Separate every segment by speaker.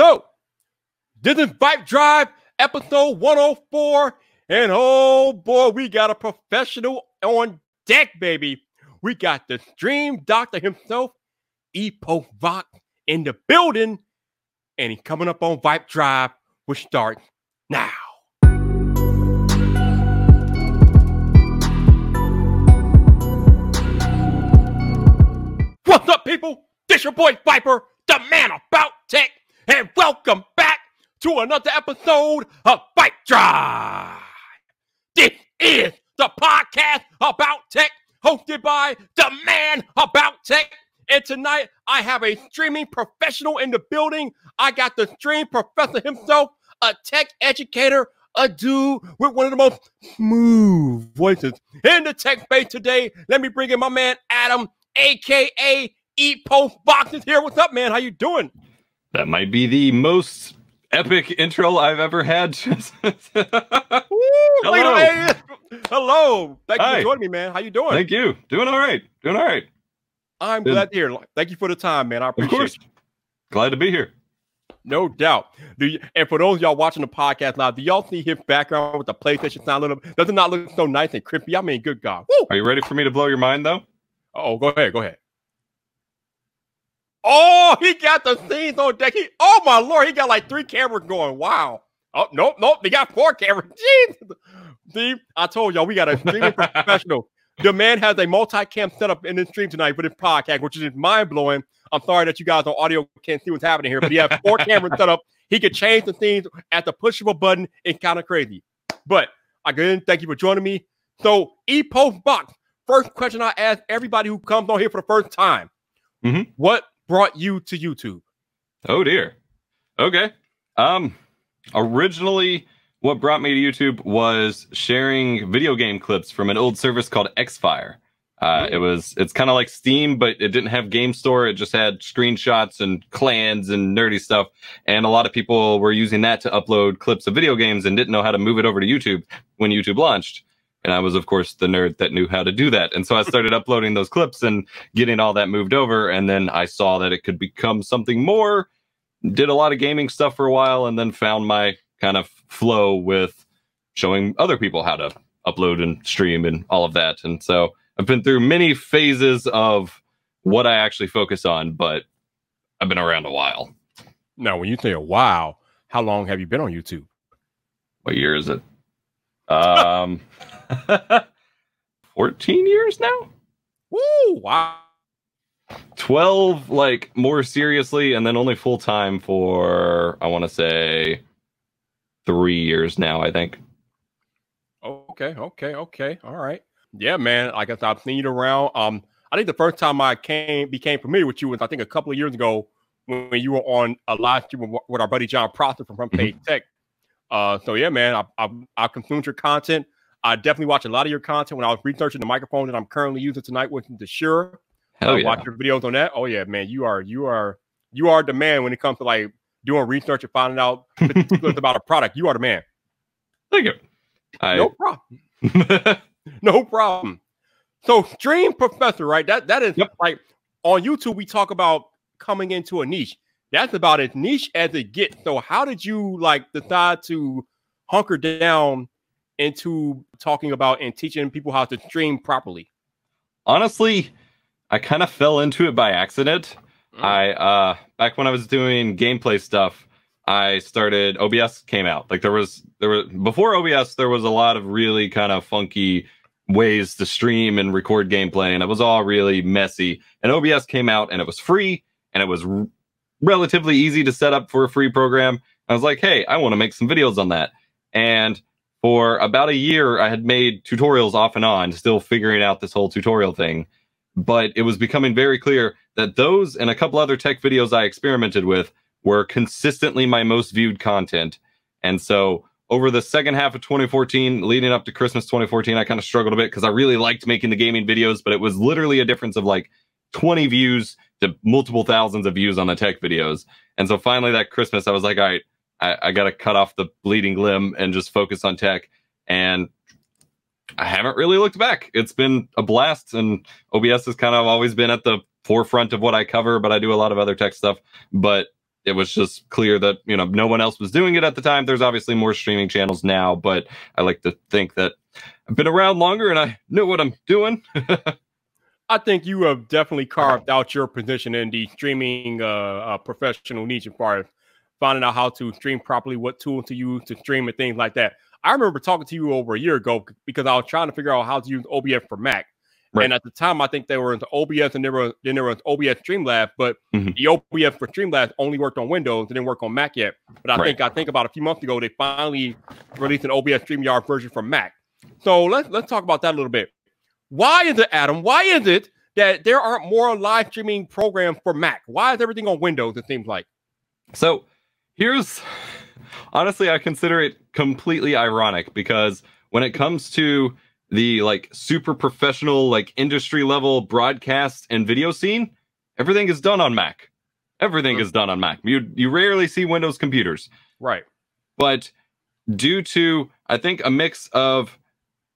Speaker 1: So, this is Vibe Drive, episode 104. And oh boy, we got a professional on deck, baby. We got the stream doctor himself, Epo in the building. And he's coming up on Vibe Drive, which starts now. What's up, people? This your boy Viper, the man about tech, and welcome back to another episode of Vibe Drive. This is the podcast about tech, hosted by the man about tech. And tonight I have a streaming professional in the building. I got the stream professor himself, a tech educator, a dude with one of the most smooth voices in the tech space today. Let me bring in my man Adam, aka EposVox's here. What's up, man? How you doing?
Speaker 2: That might be the most epic intro I've ever had.
Speaker 1: Woo, Hello. Hello. Thank
Speaker 2: Hi.
Speaker 1: you for joining me, man. How you doing?
Speaker 2: Thank you. Doing all right. Doing all right.
Speaker 1: I'm glad to hear. Thank you for the time, man. I appreciate Of
Speaker 2: course.
Speaker 1: it.
Speaker 2: Glad to be here.
Speaker 1: No doubt. Do you, and for those of y'all watching the podcast now, do y'all see his background with the PlayStation sound? Little, does it not look so nice and crispy? I mean, good God. Woo!
Speaker 2: Are you ready for me to blow your mind though?
Speaker 1: Oh, go ahead. Go ahead. Oh, he got the scenes on deck. He, oh my lord, he got like three cameras going. Wow. Oh, nope, nope. They got four cameras. Jeez. See, I told y'all we got a streaming professional. The man has a multi-cam setup in the stream tonight for this podcast, which is mind-blowing. I'm sorry that you guys on audio can't see what's happening here, but he has four cameras set up. He could change the scenes at the push of a button. It's kind of crazy. But again, thank you for joining me. So, EposVox. First question I ask everybody who comes on here for the first time.
Speaker 2: Mhm.
Speaker 1: What brought you to YouTube?
Speaker 2: Oh dear. Okay. Um originally what brought me to YouTube was sharing video game clips from an old service called Xfire. Uh, it was it's kind of like Steam, but it didn't have Game Store. It just had screenshots and clans and nerdy stuff. And a lot of people were using that to upload clips of video games and didn't know how to move it over to YouTube when YouTube launched. And I was, of course, the nerd that knew how to do that. And so I started uploading those clips and getting all that moved over. And then I saw that it could become something more. Did a lot of gaming stuff for a while and then found my kind of flow with showing other people how to upload and stream and all of that. And so I've been through many phases of what I actually focus on, but I've been around a while.
Speaker 1: Now, when you say a wow, how long have you been on YouTube?
Speaker 2: What year is it? Um, 14 years now?
Speaker 1: Woo! Wow.
Speaker 2: 12 like more seriously and then only full time for I want to say 3 years now, I think.
Speaker 1: Okay, okay, okay. All right. Yeah, man. Like I said, I've seen you around. Um, I think the first time I came became familiar with you was I think a couple of years ago when, you were on a live stream with, with our buddy Jon Prosser from Front Page Tech. Uh, so yeah, man, I, I I consumed your content. I definitely watch a lot of your content when I was researching the microphone that I'm currently using tonight, which is the Shure.
Speaker 2: Hell
Speaker 1: I
Speaker 2: yeah.
Speaker 1: watch your videos on that. Oh yeah, man, you are you are you are the man when it comes to like doing research and finding out about a product. You are the man.
Speaker 2: Thank you. I
Speaker 1: No problem. No problem. So stream professor, right? That that is
Speaker 2: Yep.
Speaker 1: like on YouTube we talk about coming into a niche. That's about as niche as it gets. So how did you like decide to hunker down into talking about and teaching people how to stream properly?
Speaker 2: honestly, I kind of fell into it by accident.
Speaker 1: Mm.
Speaker 2: I uh back when I was doing gameplay stuff, I started OBS came out. Like there was there was before OBS there was a lot of really kind of funky ways to stream and record gameplay and it was all really messy. And OBS came out and it was free and it was relatively easy to set up for a free program. I was like, "Hey, I want to make some videos on that." And for about a year I had made tutorials off and on, still figuring out this whole tutorial thing. But it was becoming very clear that those and a couple other tech videos I experimented with were consistently my most viewed content. And so over the second half of 2014, leading up to Christmas 2014, I kind of struggled a bit because I really liked making the gaming videos, but it was literally a difference of like 20 views to multiple thousands of views on the tech videos. And so finally that Christmas, I was like, all right, I, I got to cut off the bleeding limb and just focus on tech. And I haven't really looked back. It's been a blast, and OBS has kind of always been at the forefront of what I cover, but I do a lot of other tech stuff. But it was just clear that you know no one else was doing it at the time. There's obviously more streaming channels now, but I like to think that I've been around longer and I know what I'm doing.
Speaker 1: I think you have definitely carved out your position in the streaming uh, uh, professional niche as far as finding out how to stream properly, what tool to use to stream, and things like that. I remember talking to you over a year ago because I was trying to figure out how to use OBS for Mac. Right. And at the time, I think they were into OBS and there was then there was OBS Streamlabs, but mm-hmm. the OBS for Streamlabs only worked on Windows, didn't work on Mac yet. But I right. think I think about a few months ago they finally released an OBS StreamYard version for Mac. So let's let's talk about that a little bit. Why is it, Adam? Why is it that there aren't more live streaming programs for Mac? Why is everything on Windows? It seems like.
Speaker 2: So here's honestly, I consider it completely ironic because when it comes to the like super professional, like industry level broadcast and video scene, everything is done on Mac. Everything mm-hmm. is done on Mac. You you rarely see Windows computers.
Speaker 1: Right.
Speaker 2: But due to I think a mix of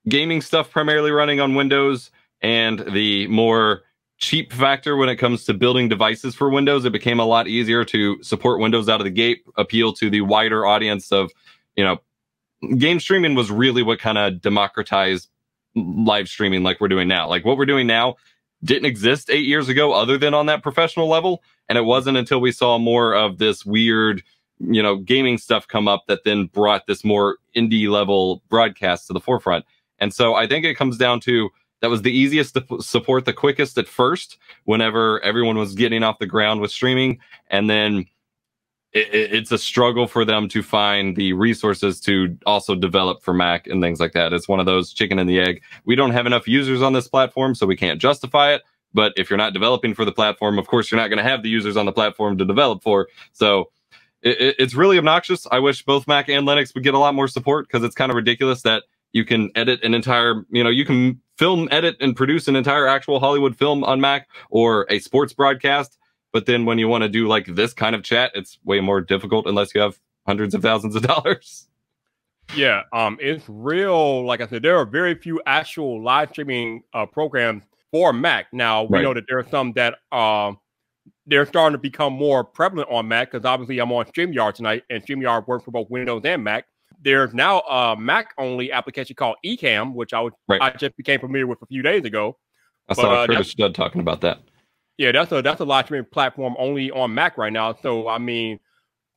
Speaker 2: gaming stuff primarily running on Windows and the more cheap factor when it comes to building devices for Windows, it became a lot easier to support Windows out of the gate, appeal to the wider audience of, you know, game streaming was really what kind of democratized live streaming like we're doing now. Like what we're doing now didn't exist eight years ago other than on that professional level. And it wasn't until we saw more of this weird, you know, gaming stuff come up that then brought this more indie level broadcast to the forefront. And so I think it comes down to that was the easiest to support the quickest at first whenever everyone was getting off the ground with streaming. And then it, it's a struggle for them to find the resources to also develop for Mac and things like that. It's one of those chicken and the egg. We don't have enough users on this platform, so we can't justify it. But if you're not developing for the platform, of course, you're not going to have the users on the platform to develop for. So it, it's really obnoxious. I wish both Mac and Linux would get a lot more support because it's kind of ridiculous that you can edit an entire, you know, you can film, edit, and produce an entire actual Hollywood film on Mac or a sports broadcast but then when you want to do like this kind of chat, it's way more difficult unless you have hundreds of thousands of dollars.
Speaker 1: Yeah, um, it's real. Like I said, there are very few actual live streaming uh, programs for Mac. Now we right. know that there are some that um they're starting to become more prevalent on Mac because obviously I'm on StreamYard tonight, and StreamYard works for both Windows and Mac. There's now a Mac only application called Ecamm, which I was right. I just became familiar with a few days ago.
Speaker 2: I saw uh, Curtis Judd talking about that.
Speaker 1: Yeah, that's a that's a live streaming platform only on Mac right now. So I mean,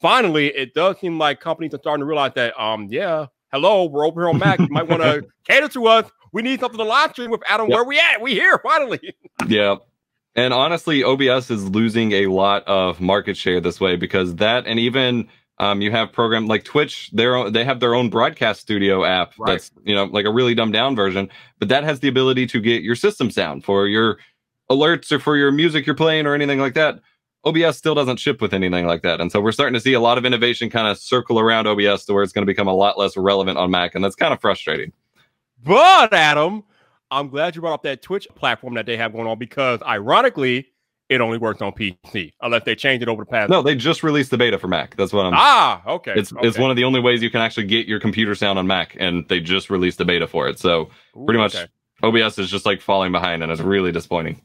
Speaker 1: finally, it does seem like companies are starting to realize that um, yeah, hello, we're over here on Mac. You might want to cater to us. We need something to live stream with Adam. Yep. Where we at? We here finally.
Speaker 2: yeah. And honestly, OBS is losing a lot of market share this way because that, and even um, you have program like Twitch. They they have their own broadcast studio app right. that's you know like a really dumbed down version, but that has the ability to get your system sound for your alerts or for your music you're playing or anything like that. OBS still doesn't ship with anything like that. And so we're starting to see a lot of innovation kind of circle around OBS to where it's going to become a lot less relevant on Mac. And that's kind of frustrating.
Speaker 1: But Adam, I'm glad you brought up that Twitch platform that they have going on because ironically, it only worked on PC unless they change it over the past.
Speaker 2: No, they just released the beta for Mac. That's what I'm.
Speaker 1: Ah, okay.
Speaker 2: It's
Speaker 1: okay.
Speaker 2: it's one of the only ways you can actually get your computer sound on Mac, and they just released the beta for it. So Ooh, pretty much, okay. OBS is just like falling behind, and it's really disappointing.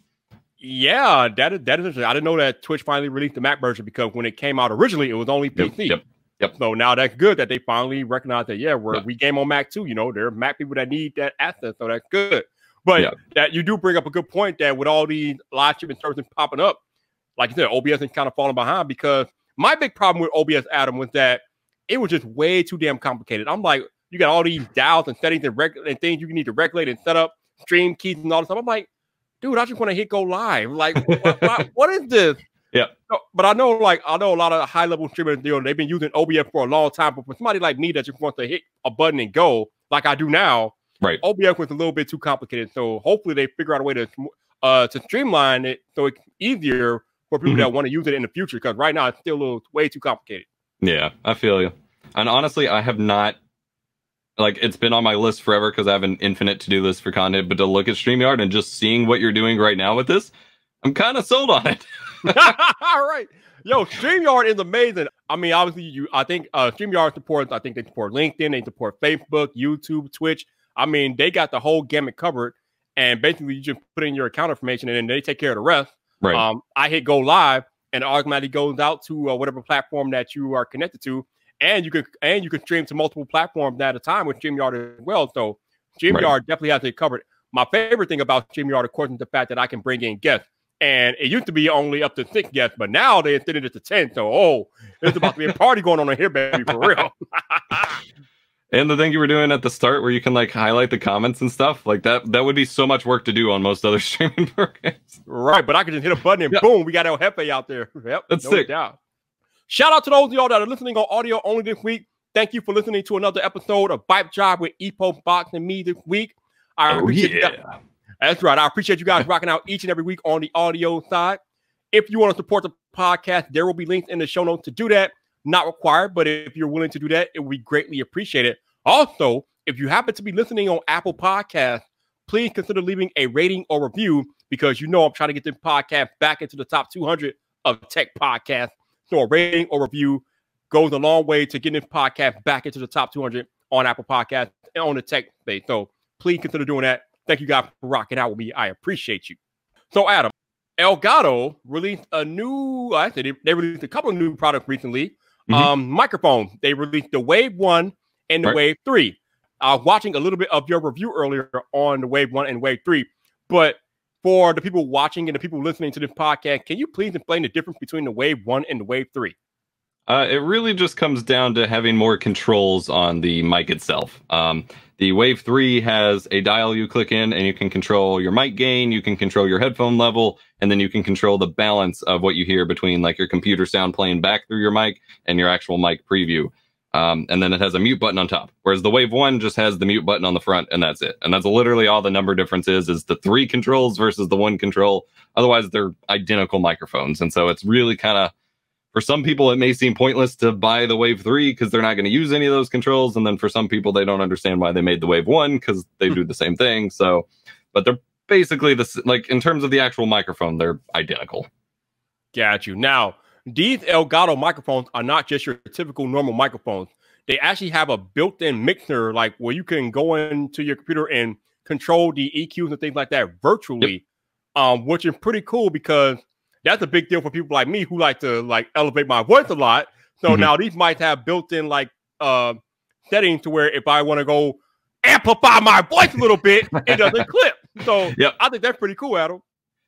Speaker 1: Yeah, that is that is interesting. I didn't know that Twitch finally released the Mac version because when it came out originally, it was only PC.
Speaker 2: Yep. Yep.
Speaker 1: yep. So now that's good that they finally recognize that. Yeah, we're we game on Mac too. You know, there are Mac people that need that asset, so that's good. But that you do bring up a good point that with all these live streaming services popping up, like you said, OBS is kind of falling behind because my big problem with OBS, Adam, was that it was just way too damn complicated. I'm like, you got all these dials and settings and, reg- and things you need to regulate and set up, stream keys and all this stuff. I'm like, dude, I just want to hit go live. Like, what, what is this?
Speaker 2: Yeah.
Speaker 1: but I know, like, I know a lot of high level streamers, you know, they've been using OBS for a long time. But for somebody like me that just wants to hit a button and go, like I do now,
Speaker 2: right?
Speaker 1: OBS was a little bit too complicated. So hopefully they figure out a way to uh to streamline it so it's easier for people mm-hmm. that want to use it in the future. Because right now it's still a little way too complicated.
Speaker 2: Yeah, I feel you. And honestly, I have not like it's been on my list forever because I have an infinite to do list for content. But to look at StreamYard and just seeing what you're doing right now with this, I'm kind of sold on it.
Speaker 1: All right. Yo, StreamYard is amazing. I mean, obviously, you I think uh StreamYard supports, I think they support LinkedIn, they support Facebook, YouTube, Twitch. I mean, they got the whole gamut covered. And basically you just put in your account information and then they take care of the rest.
Speaker 2: Right.
Speaker 1: Um, I hit go live and it automatically goes out to uh, whatever platform that you are connected to, and you can and you can stream to multiple platforms at a time with StreamYard as well. So StreamYard right. definitely has it covered. My favorite thing about StreamYard, of course, is the fact that I can bring in guests. And it used to be only up to six guests, but now they extended it to 10. So, oh, there's about to be a party going on in here, baby, for real.
Speaker 2: and the thing you were doing at the start where you can like highlight the comments and stuff, like that, that would be so much work to do on most other streaming programs.
Speaker 1: Right. But I could just hit a button and yep. boom, we got El Jefe out there. Yep.
Speaker 2: That's no sick.
Speaker 1: Doubt. Shout out to those of y'all that are listening on audio only this week. Thank you for listening to another episode of Pipe Job with EposVox and me this week.
Speaker 2: I oh, yeah.
Speaker 1: That's right. I appreciate you guys rocking out each and every week on the audio side. If you want to support the podcast, there will be links in the show notes to do that. Not required, but if you're willing to do that, it greatly appreciated. Also, if you happen to be listening on Apple Podcasts, please consider leaving a rating or review because you know I'm trying to get this podcast back into the top 200 of tech podcasts. So a rating or review goes a long way to getting this podcast back into the top 200 on Apple Podcasts and on the tech space. So please consider doing that. Thank you guys for rocking out with me. I appreciate you. So, Adam, Elgato released a new, I said they released a couple of new products recently. Mm-hmm. Um, microphone. They released the Wave 1 and the right. Wave 3. I was watching a little bit of your review earlier on the Wave 1 and Wave 3, but for the people watching and the people listening to this podcast, can you please explain the difference between the Wave 1 and the Wave 3?
Speaker 2: Uh, it really just comes down to having more controls on the mic itself. Um, the Wave 3 has a dial you click in and you can control your mic gain, you can control your headphone level, and then you can control the balance of what you hear between like your computer sound playing back through your mic and your actual mic preview. Um, and then it has a mute button on top. Whereas the Wave 1 just has the mute button on the front and that's it. And that's literally all the number difference is, is the three controls versus the one control. Otherwise, they're identical microphones. And so it's really kind of for some people, it may seem pointless to buy the Wave 3 because they're not going to use any of those controls. And then for some people, they don't understand why they made the Wave 1 because they do the same thing. So, but they're basically the like in terms of the actual microphone, they're identical.
Speaker 1: Got you. Now, these Elgato microphones are not just your typical normal microphones. They actually have a built-in mixer, like where you can go into your computer and control the EQs and things like that virtually, yep. um, which is pretty cool because that's a big deal for people like me who like to like elevate my voice a lot. So mm-hmm. now these might have built-in like uh settings to where if I want to go amplify my voice a little bit, it doesn't clip. So yeah, I think that's pretty cool, Adam.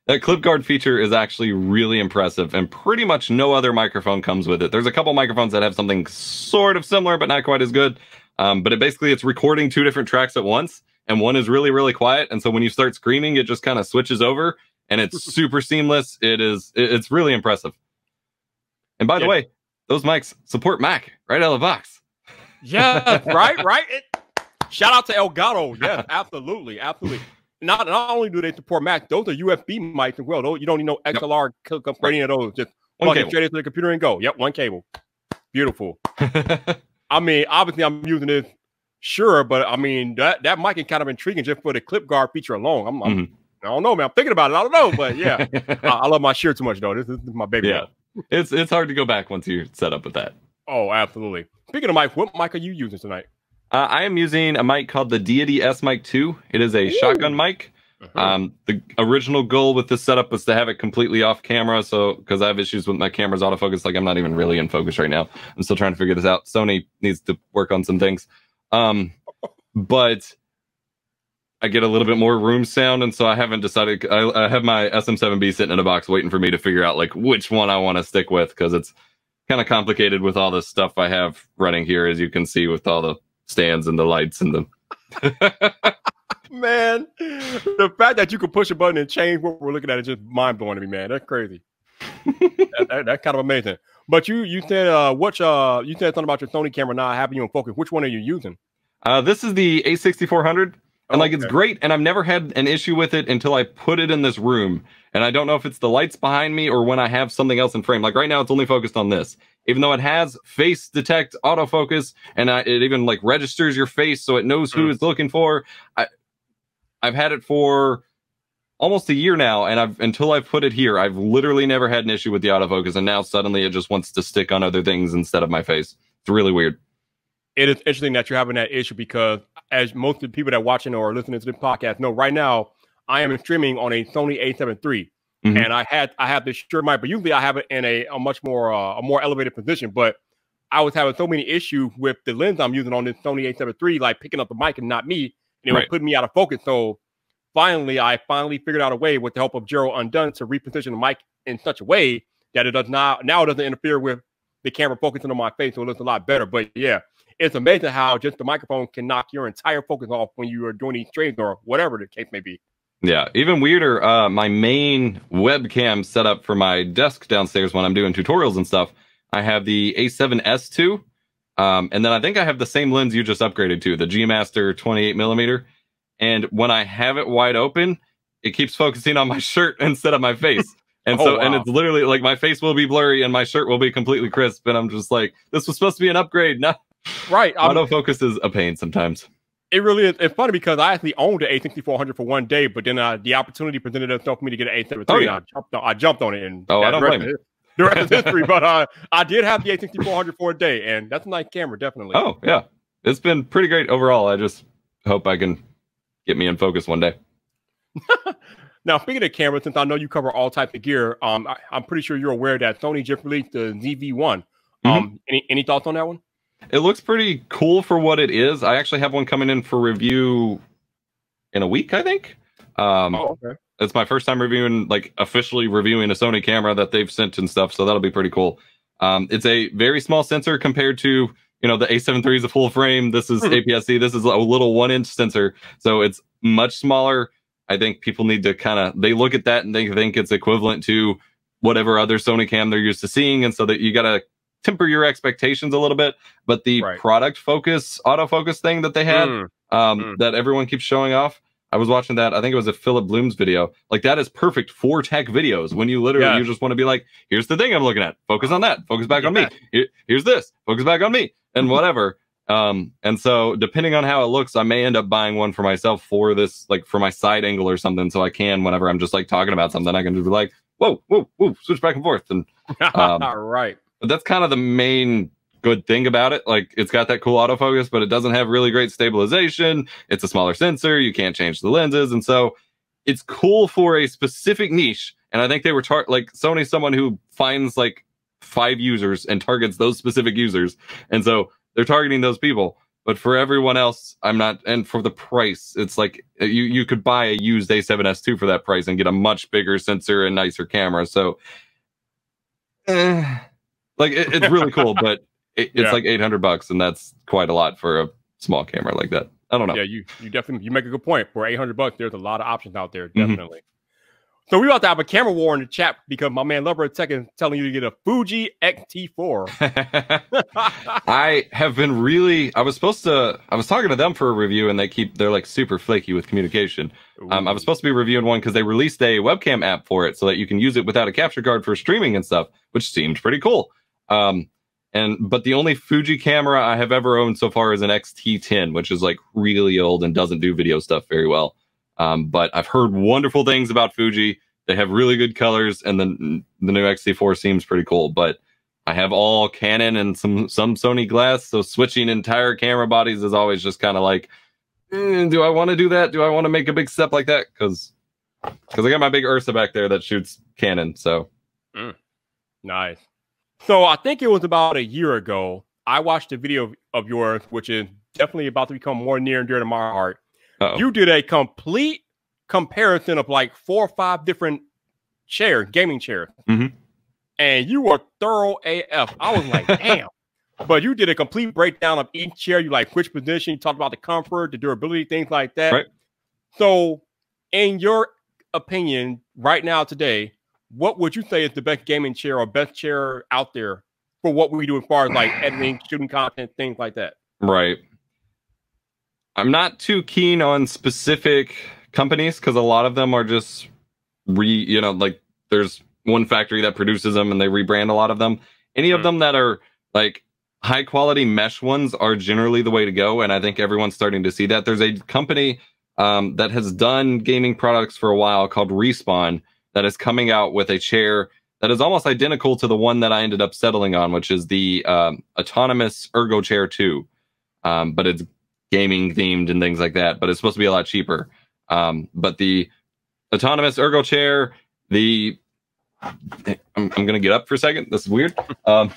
Speaker 2: That clip guard feature is actually really impressive, and pretty much no other microphone comes with it. There's a couple microphones that have something sort of similar, but not quite as good. Um, but it basically it's recording two different tracks at once, and one is really really quiet, and so when you start screaming, it just kind of switches over, and it's super seamless. It is it's really impressive. And by yeah. the way, those mics support Mac right out of the box.
Speaker 1: Yeah, right, right. It, shout out to Elgato. Yeah, absolutely, absolutely. Not not only do they support Mac, those are USB mics as well. Those, you don't need no XLR yep. for any of those. Just one plug it straight into the computer and go. Yep, one cable. Beautiful. I mean, obviously, I'm using this, Shure, but I mean that that mic is kind of intriguing just for the clip guard feature alone. I'm, I'm mm-hmm. I don't know, man. I'm thinking about it. I don't know, but yeah, I, I, love my Shure too much though. This, this is my baby.
Speaker 2: Yeah, it's it's hard to go back once you're set up with that.
Speaker 1: Oh, absolutely. Speaking of mic, what mic are you using tonight?
Speaker 2: Uh, I am using a mic called the Deity S Mic 2. It is a Ooh. shotgun mic. Uh-huh. Um, the original goal with this setup was to have it completely off camera. So, because I have issues with my camera's autofocus, like I'm not even really in focus right now. I'm still trying to figure this out. Sony needs to work on some things. Um, but I get a little bit more room sound, and so I haven't decided. I, I have my SM7B sitting in a box waiting for me to figure out like which one I want to stick with because it's kind of complicated with all the stuff I have running here, as you can see, with all the stands and the lights and the.
Speaker 1: man, the fact that you can push a button and change what we're looking at is just mind blowing to me, man. That's crazy. that, that, that's kind of amazing. But you you said uh what uh you said something about your Sony camera not having you in focus. Which one are you using?
Speaker 2: Uh, this is the A6400. And like it's great, and I've never had an issue with it until I put it in this room. And I don't know if it's the lights behind me or when I have something else in frame. Like right now, it's only focused on this. Even though it has face detect autofocus, and I, it even like registers your face so it knows who mm. it's looking for. I, I've had it for almost a year now, and I've until I've put it here, I've literally never had an issue with the autofocus, and now suddenly it just wants to stick on other things instead of my face. It's really weird
Speaker 1: it is interesting that you're having that issue because as most of the people that are watching or listening to this podcast know right now, I am streaming on a Sony A7 III.
Speaker 2: Mhm.
Speaker 1: and I had I have this Shure mic, but usually I have it in a, a much more uh, a more elevated position. But I was having so many issues with the lens I'm using on this Sony A7 III, like picking up the mic and not me, and it was
Speaker 2: Right.
Speaker 1: putting me out of focus. So finally, I finally figured out a way with the help of Gerald Undone to reposition the mic in such a way that it does not now it doesn't interfere with the camera focusing on my face, so it looks a lot better. But yeah, it's amazing how just the microphone can knock your entire focus off when you are doing these streams or whatever the case may be.
Speaker 2: Yeah, even weirder. Uh, my main webcam setup for my desk downstairs when I'm doing tutorials and stuff, I have the A7S II, um, and then I think I have the same lens you just upgraded to, the G Master 28 millimeter. And when I have it wide open, it keeps focusing on my shirt instead of my face. And
Speaker 1: Oh,
Speaker 2: so, and it's literally like my face will be blurry and my shirt will be completely crisp. And I'm just like, this was supposed to be an upgrade. No,
Speaker 1: Right. I'm-
Speaker 2: autofocus is a pain sometimes.
Speaker 1: It really is. It's funny because I actually owned the A6400 for one day, but then uh, the opportunity presented itself for me to get an A73.
Speaker 2: Oh,
Speaker 1: and
Speaker 2: yeah.
Speaker 1: I jumped on, I jumped on it. And
Speaker 2: Oh, I don't blame
Speaker 1: is- The rest is history, but uh, I did have the A6400 for a day, and that's a nice camera, definitely.
Speaker 2: Oh yeah, it's been pretty great overall. I just hope I can get me in focus one day.
Speaker 1: Now, speaking of cameras, since I know you cover all types of gear, um, I, I'm pretty sure you're aware that Sony just released the ZV-1.
Speaker 2: Mm-hmm.
Speaker 1: Um, any, any thoughts on that one?
Speaker 2: It looks pretty cool for what it is. I actually have one coming in for review in a week, I think. Um,
Speaker 1: Oh, okay.
Speaker 2: It's my first time reviewing, like officially reviewing a Sony camera that they've sent and stuff. So that'll be pretty cool. Um, it's a very small sensor compared to, you know, the A7 III is a full frame. This is
Speaker 1: Mhm.
Speaker 2: APS-C. This is a little one inch sensor. So it's much smaller. I think people need to kind of, they look at that and they think it's equivalent to whatever other Sony cam they're used to seeing. And so that you got to temper your expectations a little bit. But the
Speaker 1: Right.
Speaker 2: product focus, autofocus thing that they had,
Speaker 1: Mm,
Speaker 2: um,
Speaker 1: Mm.
Speaker 2: that everyone keeps showing off. I was watching that. I think it was a Philip Bloom's video. Like that is perfect for tech videos when you literally
Speaker 1: Yeah.
Speaker 2: you just want to be like, here's the thing I'm looking at. Focus on that. Focus back on me. Here- here's this. Focus back on me. And whatever. Um, and so depending on how it looks, I may end up buying one for myself for this, like for my side angle or something, so I can whenever I'm just like talking about something, I can just be like, whoa, whoa, whoa, switch back and forth. And Um,
Speaker 1: right.
Speaker 2: But that's kind of the main good thing about it. Like it's got that cool autofocus, but it doesn't have really great stabilization. It's a smaller sensor. You can't change the lenses. And so it's cool for a specific niche. And I think they were tar- like Sony's someone who finds like five users and targets those specific users. And so they're targeting those people. But for everyone else, I'm not. And for the price, it's like you you could buy a used A7S2 for that price and get a much bigger sensor and nicer camera. So, eh, like it, it's really cool, but it, it's
Speaker 1: Yeah.
Speaker 2: like 800 bucks, and that's quite a lot for a small camera like that. I don't know.
Speaker 1: Yeah, you you definitely you make a good point. For 800 bucks, there's a lot of options out there,
Speaker 2: Mhm.
Speaker 1: definitely. So we about to have a camera war in the chat because my man Lover Tech is telling you to get a Fuji X-T4.
Speaker 2: I have been really. I was supposed to. I was talking to them for a review, and they keep. They're like super flaky with communication. Um, I was supposed to be reviewing one because they released a webcam app for it, so that you can use it without a capture card for streaming and stuff, which seemed pretty cool. Um, and but the only Fuji camera I have ever owned so far is an XT10, which is like really old and doesn't do video stuff very well. Um, but I've heard wonderful things about Fuji. They have really good colors, and the the new XT4 seems pretty cool. But I have all Canon and some some Sony glass, so switching entire camera bodies is always just kind of like, eh, do I want to do that? Do I want to make a big step like that? Because because I got my big Ursa back there that shoots Canon. So
Speaker 1: Nice. So I think it was about a year ago. I watched a video of, yours, which is definitely about to become more near and dear to my heart.
Speaker 2: uh-oh.
Speaker 1: You did a complete comparison of like four or five different chair, gaming chairs,
Speaker 2: Mhm.
Speaker 1: and you were thorough AF. I was like, damn. But you did a complete breakdown of each chair. You like which position. You talked about the comfort, the durability, things like that.
Speaker 2: Right.
Speaker 1: So, in your opinion, right now today, what would you say is the best gaming chair or best chair out there for what we do as far as like editing, shooting content, things like that?
Speaker 2: Right. I'm not too keen on specific companies because a lot of them are just re, you know, like there's one factory that produces them and they rebrand a lot of them. Any of
Speaker 1: Mm.
Speaker 2: them that are like high quality mesh ones are generally the way to go. And I think everyone's starting to see that. There's a company um, that has done gaming products for a while called Respawn that is coming out with a chair that is almost identical to the one that I ended up settling on, which is the um, autonomous Ergo Chair 2. Um, but it's gaming themed and things like that. But it's supposed to be a lot cheaper. Um, but the autonomous Ergo Chair the I'm, I'm gonna get up for a second. This is weird. Um,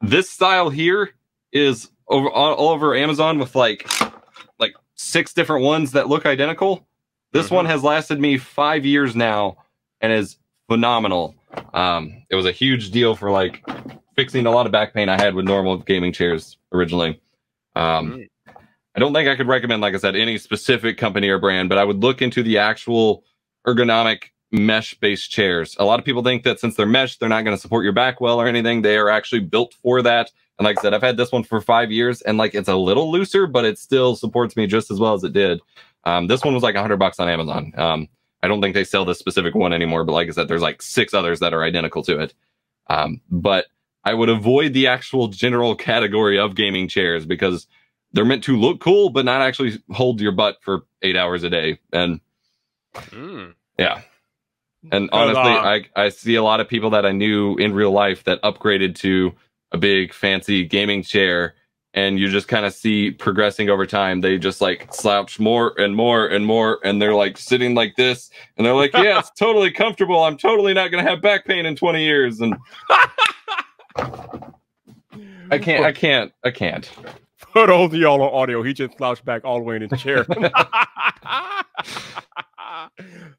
Speaker 2: this style here is over all over Amazon with like like six different ones that look identical. This
Speaker 1: Mhm.
Speaker 2: one has lasted me five years now and is phenomenal. Um, it was a huge deal for like fixing a lot of back pain I had with normal gaming chairs originally. Um. I don't think I could recommend, like I said, any specific company or brand, but I would look into the actual ergonomic mesh based chairs. A lot of people think that since they're mesh, they're not going to support your back well or anything. They are actually built for that. And like I said, I've had this one for five years and like it's a little looser, but it still supports me just as well as it did. Um, this one was like a hundred bucks on Amazon. Um, I don't think they sell this specific one anymore, but like I said, there's like six others that are identical to it. Um, but I would avoid the actual general category of gaming chairs because they're meant to look cool, but not actually hold your butt for eight hours a day. And
Speaker 1: Mm.
Speaker 2: yeah. And honestly, I, I see a lot of people that I knew in real life that upgraded to a big fancy gaming chair. And you just kind of see progressing over time. They just like slouch more and more and more. And they're like sitting like this. And they're like, yeah, it's totally comfortable. I'm totally not going to have back pain in 20 years. And I can't, I can't, I can't.
Speaker 1: For those of y'all on audio, he just slouched back all the way in his chair.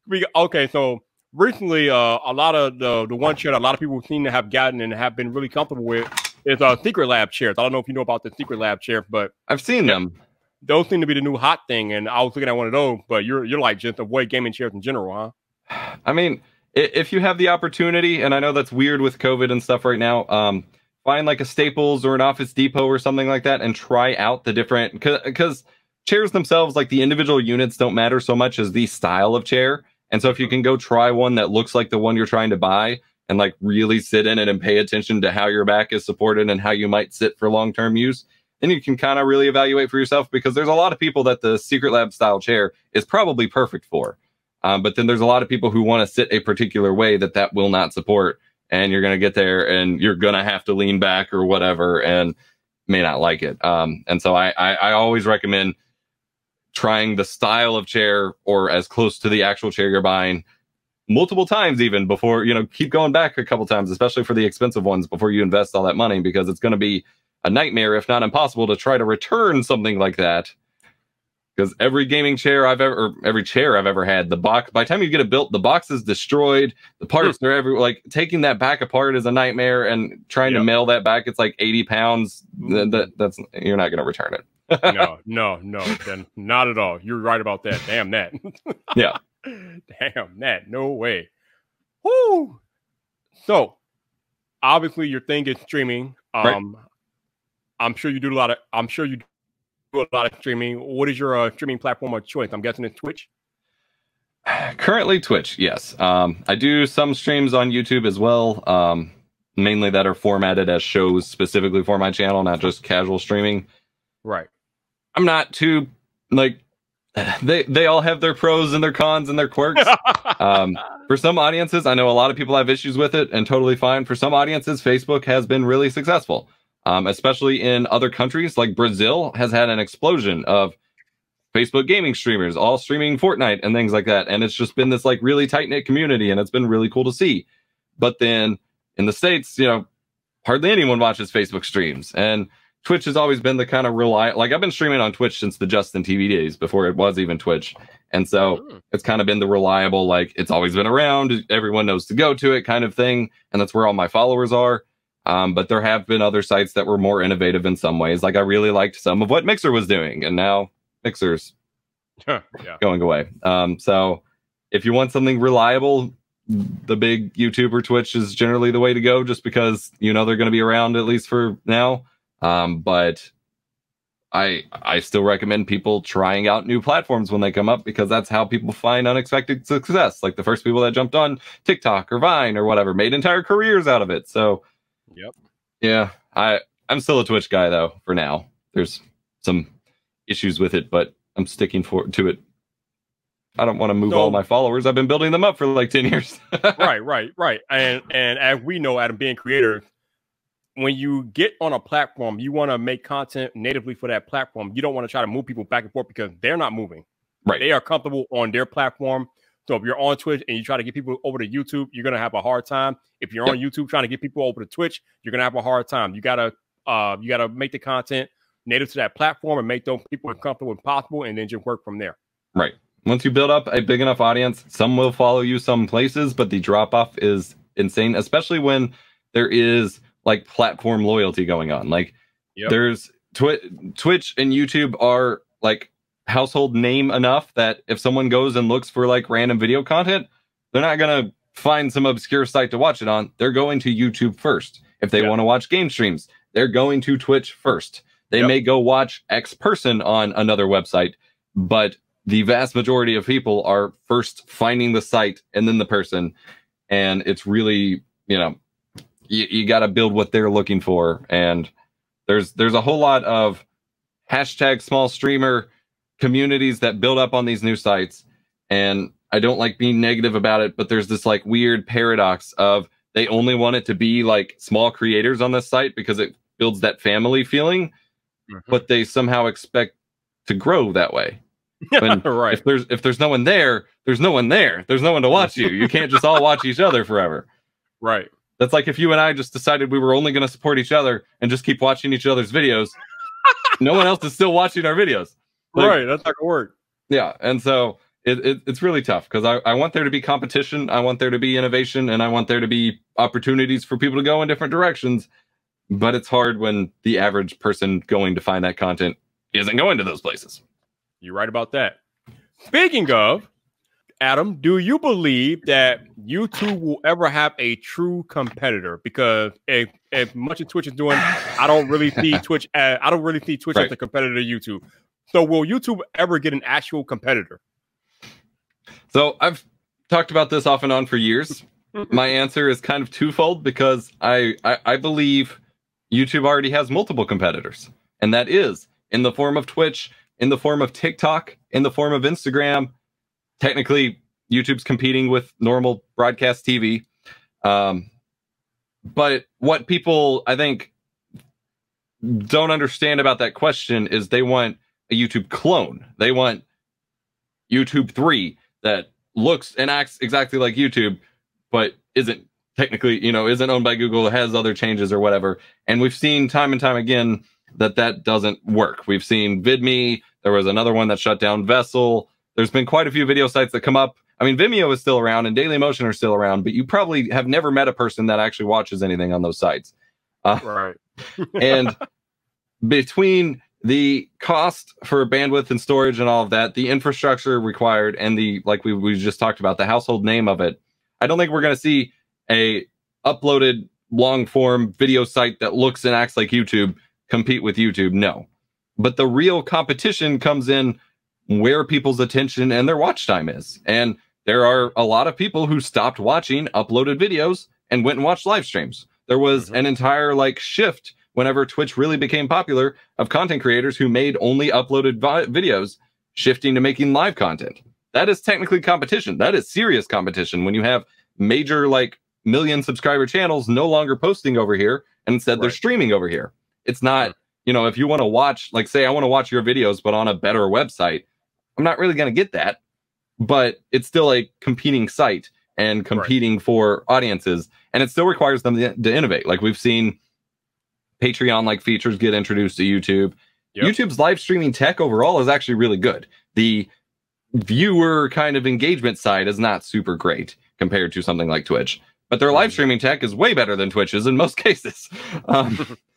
Speaker 1: we, okay, so recently, uh, a lot of the the one chair that a lot of people seem to have gotten and have been really comfortable with is uh, Secretlab chairs. I don't know if you know about the Secretlab chair, but
Speaker 2: I've seen them.
Speaker 1: those seem to be the new hot thing. And I was looking at one of those, but you're you're like just avoid gaming chairs in general, huh?
Speaker 2: I mean, if you have the opportunity, and I know that's weird with COVID and stuff right now, um, find like a Staples or an Office Depot or something like that and try out the different because chairs themselves, like the individual units, don't matter so much as the style of chair. And so if you can go try one that looks like the one you're trying to buy and like really sit in it and pay attention to how your back is supported and how you might sit for long term use, then you can kind of really evaluate for yourself because there's a lot of people that the Secretlab style chair is probably perfect for. Um, but then there's a lot of people who want to sit a particular way that that will not support. And you're going to get there and you're going to have to lean back or whatever and may not like it. Um, and so I, I, I always recommend trying the style of chair or as close to the actual chair you're buying multiple times even before you know keep going back a couple times especially for the expensive ones before you invest all that money because it's going to be a nightmare if not impossible to try to return something like that because every gaming chair I've ever, or every chair I've ever had, the box, by the time you get it built, the box is destroyed. The parts
Speaker 1: Hmm.
Speaker 2: are every, like taking that back apart is a nightmare and trying to mail that back, it's like 80 pounds. That, that- that's, you're not going to return it.
Speaker 1: no, no, no, then not at all. You're right about that. Damn that.
Speaker 2: Yeah.
Speaker 1: Damn that. No way. Whoo. So, obviously, your thing is streaming.
Speaker 2: Right.
Speaker 1: Um, I'm sure you do a lot of. I'm sure you do a lot of streaming. What is your uh, streaming platform of choice? I'm guessing it's Twitch.
Speaker 2: Currently Twitch, yes. Um, I do some streams on YouTube as well. Um, mainly that are formatted as shows specifically for my channel, not just casual streaming.
Speaker 1: Right.
Speaker 2: I'm not too like they they all have their pros and their cons and their quirks. Um, for some audiences, I know a lot of people have issues with it and totally fine. For some audiences, Facebook has been really successful, um, especially in other countries like Brazil has had an explosion of Facebook gaming streamers, all streaming Fortnite and things like that. And it's just been this like really tight knit community and it's been really cool to see. But then in the States, you know, hardly anyone watches Facebook streams. And Twitch has always been the kind of rely like I've been streaming on Twitch since the Justin TV days before it was even Twitch. And so
Speaker 1: Mm.
Speaker 2: it's kind of been the reliable, like it's always been around, everyone knows to go to it kind of thing. And that's where all my followers are. Um, but there have been other sites that were more innovative in some ways. Like I really liked some of what Mixer was doing, and now Mixer's
Speaker 1: yeah.
Speaker 2: going away. Um, so if you want something reliable, the big YouTuber Twitch is generally the way to go, just because you know they're going to be around at least for now. Um, but I I still recommend people trying out new platforms when they come up because that's how people find unexpected success. Like the first people that jumped on TikTok or Vine or whatever made entire careers out of it. So
Speaker 1: Yep.
Speaker 2: yeah, I I'm still a Twitch guy though for now. There's some issues with it, but I'm sticking for to it. I don't want to move
Speaker 1: So-
Speaker 2: all my followers. I've been building them up for like 10 years.
Speaker 1: right, right, right. And and as we know, Adam being creators, when you get on a platform, you want to make content natively for that platform. You don't want to try to move people back and forth because they're not moving.
Speaker 2: Right.
Speaker 1: They are comfortable on their platform. So if you're on Twitch and you try to get people over to YouTube, you're gonna have a hard time. If you're
Speaker 2: Yep.
Speaker 1: on YouTube trying to get people over to Twitch, you're gonna have a hard time. You gotta uh you gotta make the content native to that platform and make those people as comfortable as possible, and then just work from there.
Speaker 2: Right. Once you build up a big enough audience, some will follow you some places, but the drop off is insane, especially when there is like platform loyalty going on. Like
Speaker 1: Yep.
Speaker 2: there's Twi- Twitch and YouTube are like household name enough that if someone goes and looks for like random video content, they're not going to find some obscure site to watch it on. They're going to YouTube first. If they
Speaker 1: Yep.
Speaker 2: want to watch game streams, they're going to Twitch first. They
Speaker 1: Yep.
Speaker 2: may go watch X person on another website, but the vast majority of people are first finding the site and then the person. And it's really, you know, you, you got to build what they're looking for. And there's there's a whole lot of hashtag small streamer communities that build up on these new sites. And I don't like being negative about it, but there's this like weird paradox of they only want it to be like small creators on this site because it builds that family feeling, mm-hmm. but they somehow expect to grow that way.
Speaker 1: Right.
Speaker 2: If there's if there's no one there, there's no one there. There's no one to watch you. You can't just all watch each other forever.
Speaker 1: Right.
Speaker 2: That's like if you and I just decided we were only going to support each other and just keep watching each other's videos. no one else is still watching our videos. Like,
Speaker 1: right. That's not gonna work.
Speaker 2: Yeah, and so it, it it's really tough because I, I want there to be competition, I want there to be innovation, and I want there to be opportunities for people to go in different directions. But it's hard when the average person going to find that content isn't going to those places.
Speaker 1: You're right about that. Speaking of, Adam, do you believe that YouTube will ever have a true competitor? Because if, much of Twitch is doing, I don't really see Twitch. As, I don't really see Twitch as a competitor to YouTube. So will YouTube ever get an actual competitor?
Speaker 2: So I've talked about this off and on for years. Mm-hmm. My answer is kind of twofold because I, I I believe YouTube already has multiple competitors, and that is in the form of Twitch, in the form of TikTok, in the form of Instagram. Technically, YouTube's competing with normal broadcast TV. Um, but what people I think don't understand about that question is they want a YouTube clone. They want YouTube 3 that looks and acts exactly like YouTube, but isn't technically, you know, isn't owned by Google, has other changes or whatever. And we've seen time and time again that that doesn't work. We've seen VidMe. There was another one that shut down Vessel. There's been quite a few video sites that come up. I mean, Vimeo is still around and Dailymotion are still around, but you probably have never met a person that actually watches anything on those sites. Uh,
Speaker 1: Right.
Speaker 2: and between the cost for bandwidth and storage and all of that, the infrastructure required, and the like we, we just talked about, the household name of it, I don't think we're going to see a uploaded long form video site that looks and acts like YouTube compete with YouTube. No, but the real competition comes in where people's attention and their watch time is, and there are a lot of people who stopped watching uploaded videos and went and watched live streams. There was
Speaker 1: Mhm.
Speaker 2: an entire like shift whenever Twitch really became popular of content creators who made only uploaded vi- videos shifting to making live content. That is technically competition. That is serious competition when you have major like million subscriber channels no longer posting over here and instead they're streaming over here. It's not, you know, if you want to watch like say I want to watch your videos but on a better website, I'm not really going to get that. But it's still a competing site and competing for audiences and it still requires them to, to innovate. Like we've seen Patreon like features get introduced to YouTube.
Speaker 1: Yep.
Speaker 2: YouTube's live streaming tech overall is actually really good. The viewer kind of engagement side is not super great compared to something like Twitch, but their live
Speaker 1: Mhm.
Speaker 2: streaming tech is way better than Twitch's in most cases. Um,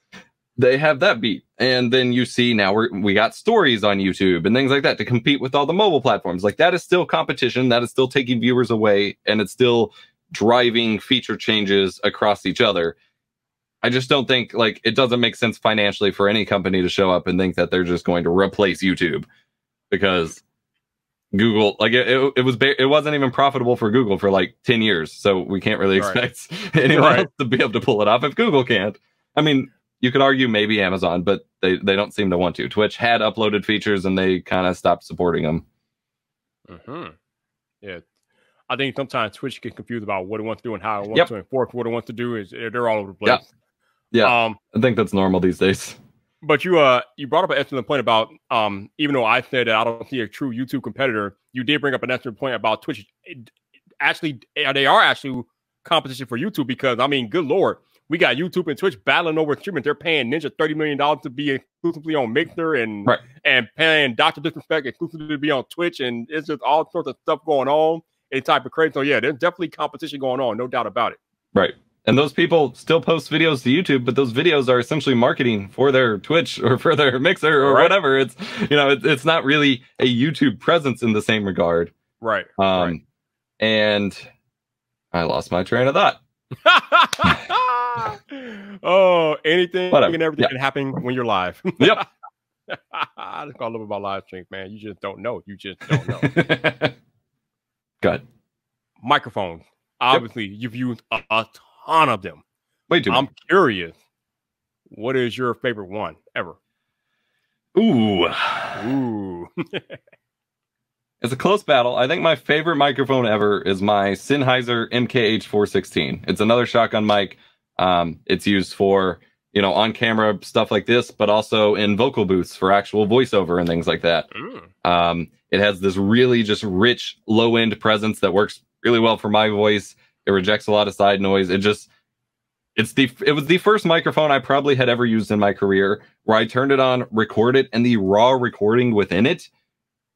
Speaker 2: they have that beat, and then you see now we're, we got stories on YouTube and things like that to compete with all the mobile platforms. Like that is still competition. That is still taking viewers away, and it's still driving feature changes across each other. I just don't think like it doesn't make sense financially for any company to show up and think that they're just going to replace YouTube because Google like it, it, it was ba- it wasn't even profitable for Google for like 10 years so we can't really
Speaker 1: Right.
Speaker 2: expect anyone
Speaker 1: Right.
Speaker 2: else to be able to pull it off if Google can't. I mean, you could argue maybe Amazon but they they don't seem to want to. Twitch had uploaded features and they kind of stopped supporting them.
Speaker 1: hmm Yeah. I think sometimes Twitch gets confused about what it wants to do and how it wants
Speaker 2: Yep.
Speaker 1: to enforce what it wants to do. Is they're all over the
Speaker 2: Yeah.
Speaker 1: place.
Speaker 2: Yeah.
Speaker 1: Um,
Speaker 2: I think that's normal these days.
Speaker 1: but you uh you brought up an excellent point about um even though I said that I don't see a true YouTube competitor, you did bring up an excellent point about Twitch it, actually they are actually competition for YouTube because I mean, good lord, we got YouTube and Twitch battling over streaming. They're paying Ninja thirty million dollars to be exclusively on Mixer and
Speaker 2: right.
Speaker 1: and paying Doctor Disrespect exclusively to be on Twitch, and it's just all sorts of stuff going on. It's type of crazy. So yeah, there's definitely competition going on, no doubt about it.
Speaker 2: Right. And those people still post videos to YouTube, but those videos are essentially marketing for their Twitch or for their Mixer or right. whatever. It's you know, it, it's not really a YouTube presence in the same regard.
Speaker 1: Right.
Speaker 2: Um,
Speaker 1: right.
Speaker 2: and I lost my train of thought.
Speaker 1: oh, anything
Speaker 2: Whatever.
Speaker 1: and everything
Speaker 2: Yep.
Speaker 1: can happen when you're live.
Speaker 2: Yep.
Speaker 1: That's what I love about live streams, man. You just don't know. You just don't know.
Speaker 2: Good.
Speaker 1: Microphones. Obviously, you've used a, a ton of them.
Speaker 2: Way too
Speaker 1: I'm curious. What is your favorite one ever?
Speaker 2: Ooh.
Speaker 1: Ooh.
Speaker 2: It's a close battle. I think my favorite microphone ever is my Sennheiser MKH416. It's another shotgun mic. Um, it's used for, you know, on camera stuff like this, but also in vocal booths for actual voiceover and things like that.
Speaker 1: Mm.
Speaker 2: Um, it has this really just rich low end presence that works really well for my voice. It rejects a lot of side noise. It just, it's the, it was the first microphone I probably had ever used in my career where I turned it on, record it and the raw recording within it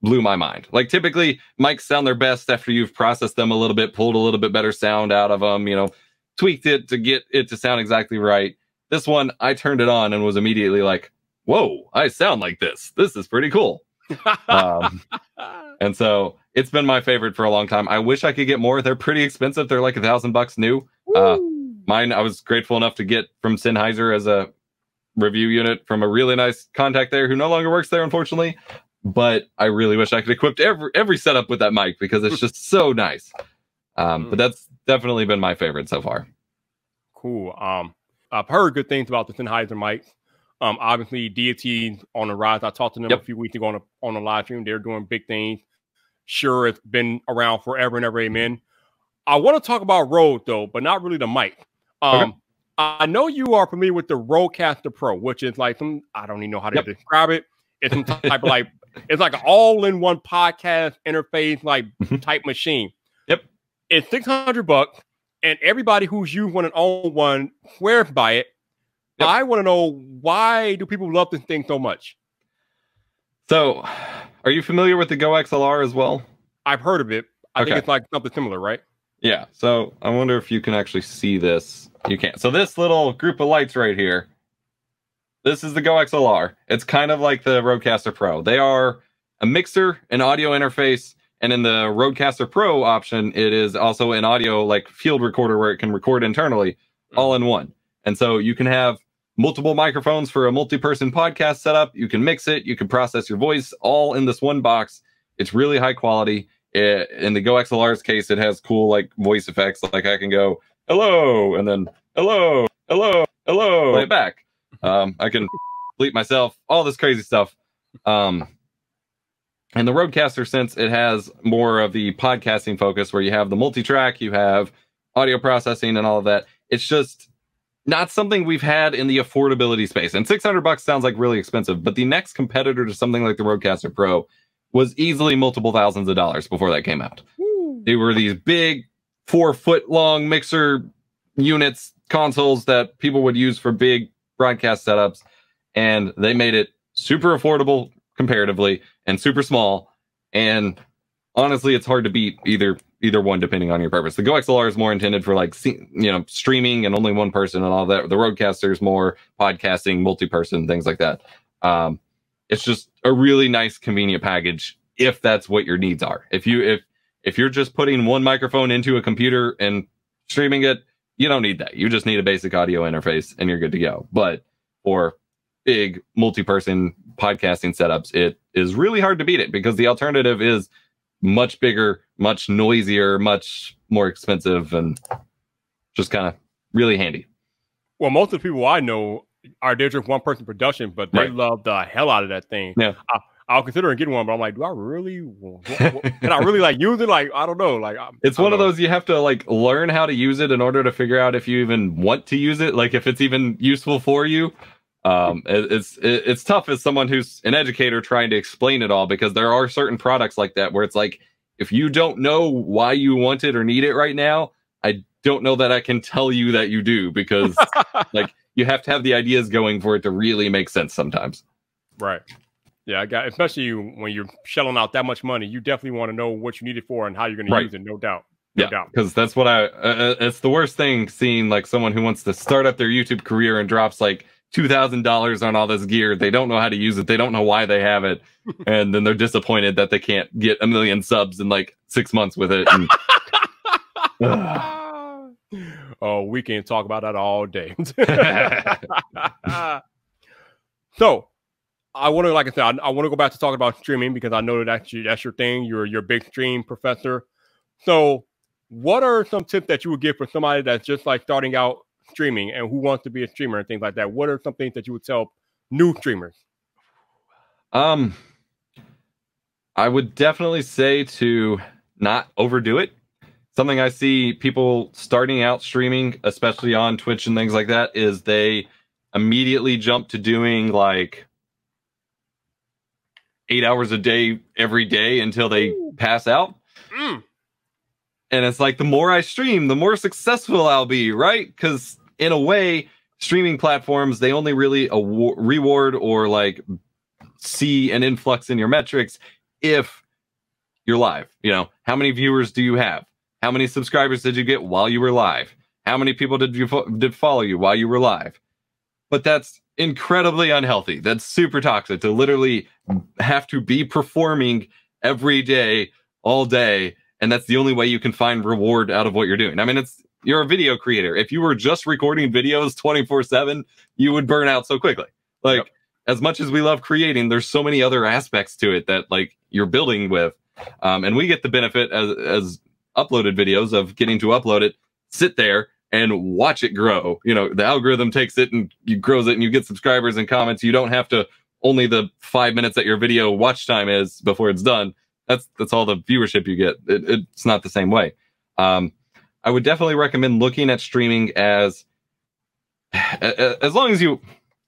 Speaker 2: blew my mind. Like typically mics sound their best after you've processed them a little bit, pulled a little bit better sound out of them, you know, tweaked it to get it to sound exactly right. This one, I turned it on and was immediately like, whoa, I sound like this. This is pretty cool. Um, and so it's been my favorite for a long time. I wish I could get more. They're pretty expensive. They're like a thousand bucks new. Uh, mine, I was grateful enough to get from Sennheiser as a review unit from a really nice contact there who no longer works there, unfortunately. But I really wish I could equip every every setup with that mic because it's just so nice. Um, but that's definitely been my favorite so far.
Speaker 1: Cool. Um, I've heard good things about the Sennheiser mics. Um, obviously, Deity on the rise. I talked to them
Speaker 2: Yep.
Speaker 1: a few weeks ago on a on a live stream. They're doing big things. Shure, it's been around forever and ever. Amen. I want to talk about Rode though, but not really the mic. Um,
Speaker 2: Okay.
Speaker 1: I know you are familiar with the Rodecaster Pro, which is like some I don't even know how to
Speaker 2: Yep.
Speaker 1: describe it. It's some type of like it's like an all-in-one podcast interface like
Speaker 2: Mhm.
Speaker 1: type machine.
Speaker 2: Yep.
Speaker 1: It's six hundred bucks, and everybody who's used one and owned one swears by it.
Speaker 2: Yep.
Speaker 1: I want to know why do people love this thing so much?
Speaker 2: So, are you familiar with the Go XLR as well?
Speaker 1: I've heard of it. I think it's like something similar, right?
Speaker 2: Yeah. So I wonder if you can actually see this. You can't. So this little group of lights right here. This is the Go XLR. It's kind of like the Rodecaster Pro. They are a mixer, an audio interface, and in the Rodecaster Pro option, it is also an audio like field recorder where it can record internally, mm. all in one. And so you can have multiple microphones for a multi-person podcast setup. You can mix it. You can process your voice all in this one box. It's really high quality. It, in the Go XLR's case, it has cool like voice effects. Like I can go hello and then hello, hello, hello, play it back. Um, I can bleep myself, all this crazy stuff. Um, and the Rodecaster, since it has more of the podcasting focus, where you have the multi-track, you have audio processing, and all of that, it's just not something we've had in the affordability space. And 600 bucks sounds like really expensive, but the next competitor to something like the Rodecaster Pro was easily multiple thousands of dollars before that came out. They were these big four foot long mixer units, consoles that people would use for big broadcast setups. And they made it super affordable comparatively and super small. And honestly, it's hard to beat either either one depending on your purpose. The Go XLR is more intended for like you know streaming and only one person and all that. The Rodecaster is more podcasting, multi-person, things like that. Um, it's just a really nice, convenient package if that's what your needs are. If you if if you're just putting one microphone into a computer and streaming it, you don't need that. You just need a basic audio interface and you're good to go. But for big multi-person podcasting setups, it is really hard to beat it because the alternative is much bigger, much noisier, much more expensive, and just kind of really handy.
Speaker 1: Well, most of the people I know are they're just one person production, but they
Speaker 2: Right.
Speaker 1: love the hell out of that thing.
Speaker 2: Yeah.
Speaker 1: I, I'll consider getting one, but I'm like, do I really? want- Can I really like use it? Like, I don't know. Like, I'm,
Speaker 2: It's
Speaker 1: I
Speaker 2: one of those you have to like learn how to use it in order to figure out if you even want to use it, like if it's even useful for you. Um, it, it's it, it's tough as someone who's an educator trying to explain it all because there are certain products like that where it's like if you don't know why you want it or need it right now, I don't know that I can tell you that you do because like you have to have the ideas going for it to really make sense sometimes.
Speaker 1: Right. Yeah, I got especially when you're shelling out that much money, you definitely want to know what you need it for and how you're going right. to use it, no doubt. No
Speaker 2: yeah, because that's what I. Uh, uh, it's the worst thing seeing like someone who wants to start up their YouTube career and drops like two thousand dollars on all this gear. They don't know how to use it. They don't know why they have it, and then they're disappointed that they can't get a million subs in like six months with it. And,
Speaker 1: oh, we can talk about that all day. so I want to, like I said, I, I want to go back to talking about streaming because I know that that's your, that's your thing. You're you're big stream professor. So, what are some tips that you would give for somebody that's just like starting out streaming and who wants to be a streamer and things like that? What are some things that you would tell new streamers?
Speaker 2: Um, I would definitely say to not overdo it. Something I see people starting out streaming, especially on Twitch and things like that, is they immediately jump to doing like eight hours a day every day until they Ooh. pass out. Mm. And it's like the more I stream, the more successful I'll be, right? Because in a way, streaming platforms they only really award, reward or like see an influx in your metrics if you're live. You know, how many viewers do you have? How many subscribers did you get while you were live? How many people did you fo- did follow you while you were live? But that's incredibly unhealthy. That's super toxic to literally have to be performing every day, all day. And that's the only way you can find reward out of what you're doing. I mean, it's you're a video creator. If you were just recording videos 24 7, you would burn out so quickly. Like, yep. as much as we love creating, there's so many other aspects to it that like you're building with. Um, and we get the benefit as, as uploaded videos of getting to upload it, sit there, and watch it grow. You know, the algorithm takes it and you grows it and you get subscribers and comments. You don't have to only the five minutes that your video watch time is before it's done. That's that's all the viewership you get. It, it's not the same way. Um, I would definitely recommend looking at streaming as as long as you.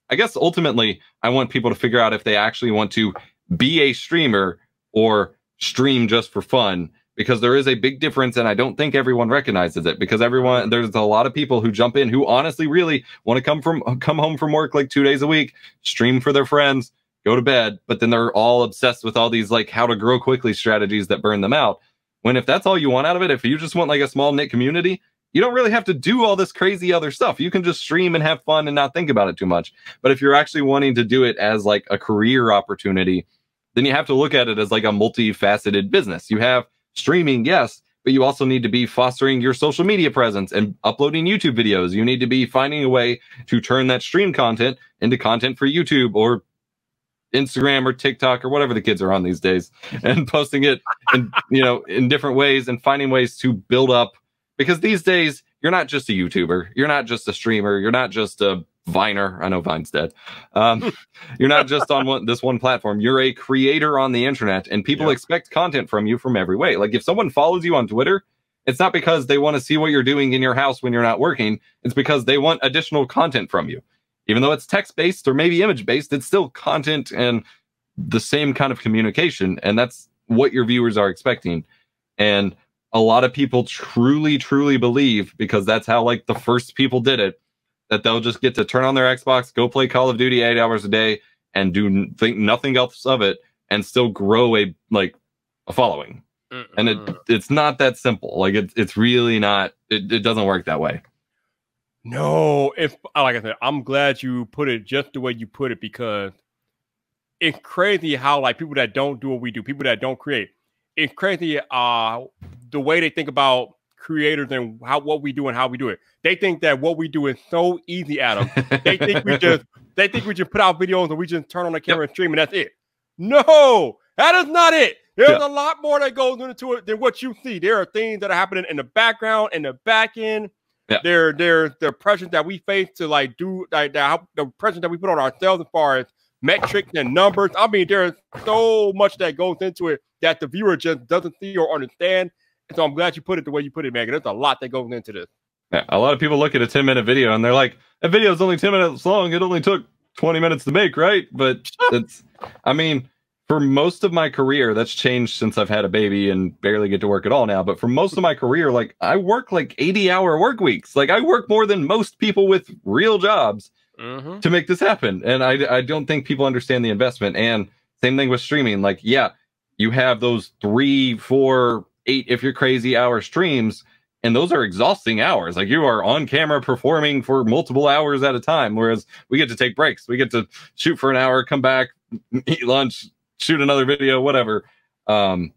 Speaker 2: I guess ultimately, I want people to figure out if they actually want to be a streamer or stream just for fun because there is a big difference and I don't think everyone recognizes it because everyone there's a lot of people who jump in who honestly really want to come from come home from work like 2 days a week, stream for their friends, go to bed, but then they're all obsessed with all these like how to grow quickly strategies that burn them out. When if that's all you want out of it, if you just want like a small knit community, you don't really have to do all this crazy other stuff. You can just stream and have fun and not think about it too much. But if you're actually wanting to do it as like a career opportunity, then you have to look at it as like a multifaceted business. You have streaming, yes, but you also need to be fostering your social media presence and uploading YouTube videos. You need to be finding a way to turn that stream content into content for YouTube or Instagram or TikTok or whatever the kids are on these days and posting it and you know, in different ways and finding ways to build up. Because these days you're not just a YouTuber, you're not just a streamer, you're not just a Viner. I know Vine's dead. Um, you're not just on one, this one platform. You're a creator on the internet, and people yeah. expect content from you from every way. Like if someone follows you on Twitter, it's not because they want to see what you're doing in your house when you're not working. It's because they want additional content from you. Even though it's text based or maybe image based, it's still content and the same kind of communication. And that's what your viewers are expecting. And a lot of people truly, truly believe because that's how like the first people did it that they'll just get to turn on their Xbox, go play Call of Duty eight hours a day, and do think nothing else of it, and still grow a like a following. Mm-mm. And it it's not that simple. Like it's it's really not. It, it doesn't work that way.
Speaker 1: No, if like I said, I'm glad you put it just the way you put it because it's crazy how like people that don't do what we do, people that don't create, it's crazy uh the way they think about creators and how what we do and how we do it. They think that what we do is so easy, Adam. they think we just they think we just put out videos and we just turn on the camera yep. and stream and that's it. No, that is not it. There's yep. a lot more that goes into it than what you see. There are things that are happening in the background and the back end. Yep. There, there, the pressure that we face to like do like the, the pressure that we put on ourselves as far as metrics and numbers. I mean, there's so much that goes into it that the viewer just doesn't see or understand. So I'm glad you put it the way you put it, Megan. There's a lot that goes into this.
Speaker 2: Yeah, a lot of people look at a 10 minute video and they're like, "A video is only 10 minutes long. It only took 20 minutes to make, right?" But it's, I mean, for most of my career, that's changed since I've had a baby and barely get to work at all now. But for most of my career, like I work like 80 hour work weeks. Like I work more than most people with real jobs
Speaker 1: Mm-hmm.
Speaker 2: to make this happen. And I, I don't think people understand the investment. And same thing with streaming. Like, yeah, you have those three, four, eight, if you're crazy hour streams, and those are exhausting hours. Like you are on camera performing for multiple hours at a time. Whereas we get to take breaks. We get to shoot for an hour, come back, eat lunch, shoot another video, whatever. Um,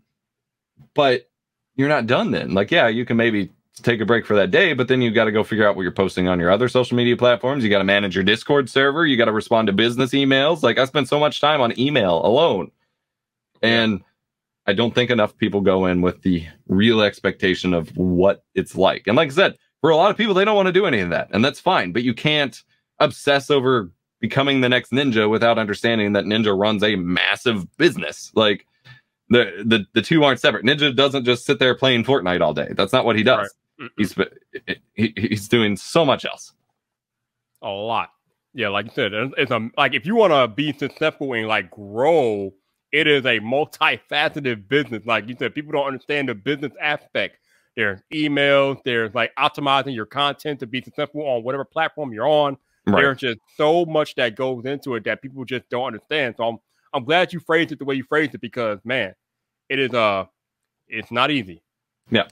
Speaker 2: but you're not done then. Like, yeah, you can maybe take a break for that day, but then you got to go figure out what you're posting on your other social media platforms. You got to manage your Discord server. You got to respond to business emails. Like, I spend so much time on email alone. And I don't think enough people go in with the real expectation of what it's like. And like I said, for a lot of people, they don't want to do any of that. And that's fine. But you can't obsess over becoming the next ninja without understanding that Ninja runs a massive business. Like the the the two aren't separate. Ninja doesn't just sit there playing Fortnite all day. That's not what he does.
Speaker 1: Right.
Speaker 2: He's he, he's doing so much else.
Speaker 1: a lot. Yeah, like you said, it's it's a like if you want to be successful and like grow, it is a multifaceted business. Like you said, people don't understand the business aspect. There's emails, there's like optimizing your content to be successful on whatever platform you're on. There's just so much that goes into it that people just don't understand. So I'm I'm glad you phrased it the way you phrased it because man, it is uh it's not easy.
Speaker 2: Yeah.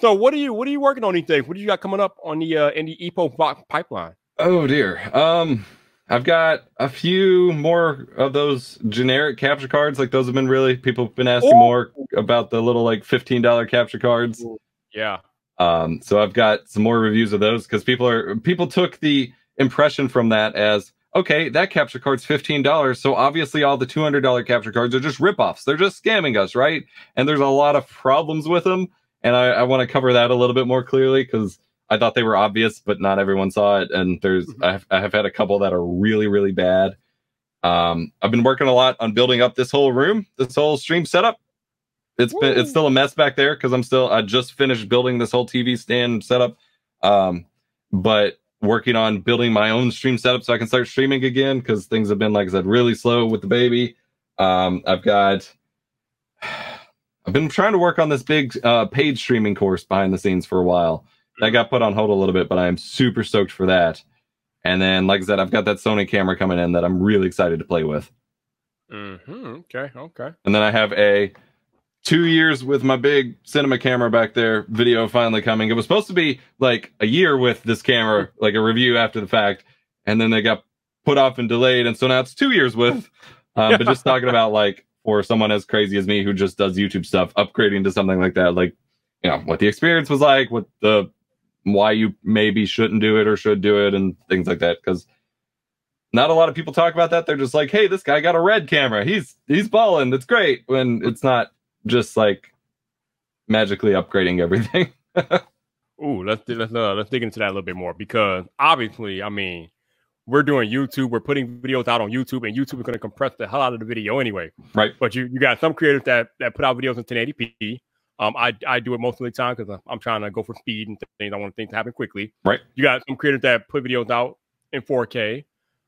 Speaker 1: So what are you what are you working on these days? What do you got coming up on the uh in the EPO pi- pipeline?
Speaker 2: Oh dear. Um, I've got a few more of those generic capture cards. Like those have been really people have been asking
Speaker 1: Ooh.
Speaker 2: more about the little like fifteen dollar capture cards.
Speaker 1: Yeah.
Speaker 2: Um, so I've got some more reviews of those because people are people took the impression from that as okay, that capture card's fifteen dollars, so obviously all the two hundred dollar capture cards are just ripoffs. They're just scamming us, right? And there's a lot of problems with them, and I, I want to cover that a little bit more clearly because I thought they were obvious, but not everyone saw it. And there's
Speaker 1: Mhm.
Speaker 2: I have, I have had a couple that are really really bad. Um, I've been working a lot on building up this whole room, this whole stream setup. It's been it's still a mess back there because I'm still I just finished building this whole TV stand setup. Um, but working on building my own stream setup so I can start streaming again because things have been like I said really slow with the baby. Um, I've got I've been trying to work on this big uh, paid streaming course behind the scenes for a while. That got put on hold a little bit, but I am super stoked for that. And then, like I said, I've got that Sony camera coming in that I'm really excited to play with.
Speaker 1: Mm-hmm. Okay. Okay.
Speaker 2: And then I have a two years with my big cinema camera back there video finally coming. It was supposed to be like a year with this camera, like a review after the fact. And then they got put off and delayed. And so now it's two years with. Um, But just talking about like for someone as crazy as me who just does YouTube stuff, upgrading to something like that, like, you know, what the experience was like, what the, why you maybe shouldn't do it or should do it and things like that. Cause not a lot of people talk about that. They're just like, hey, this guy got a red camera. He's he's balling. That's great. When it's not just like magically upgrading everything.
Speaker 1: Ooh, let's let's uh, let's dig into that a little bit more because obviously, I mean, we're doing YouTube. We're putting videos out on YouTube, and YouTube is going to compress the hell out of the video anyway.
Speaker 2: Right.
Speaker 1: But you you got some creators that that put out videos in 1080p. Um, I I do it most of the time because I'm trying to go for speed and things. I want things to happen quickly.
Speaker 2: Right.
Speaker 1: You got some creators that put videos out in 4K.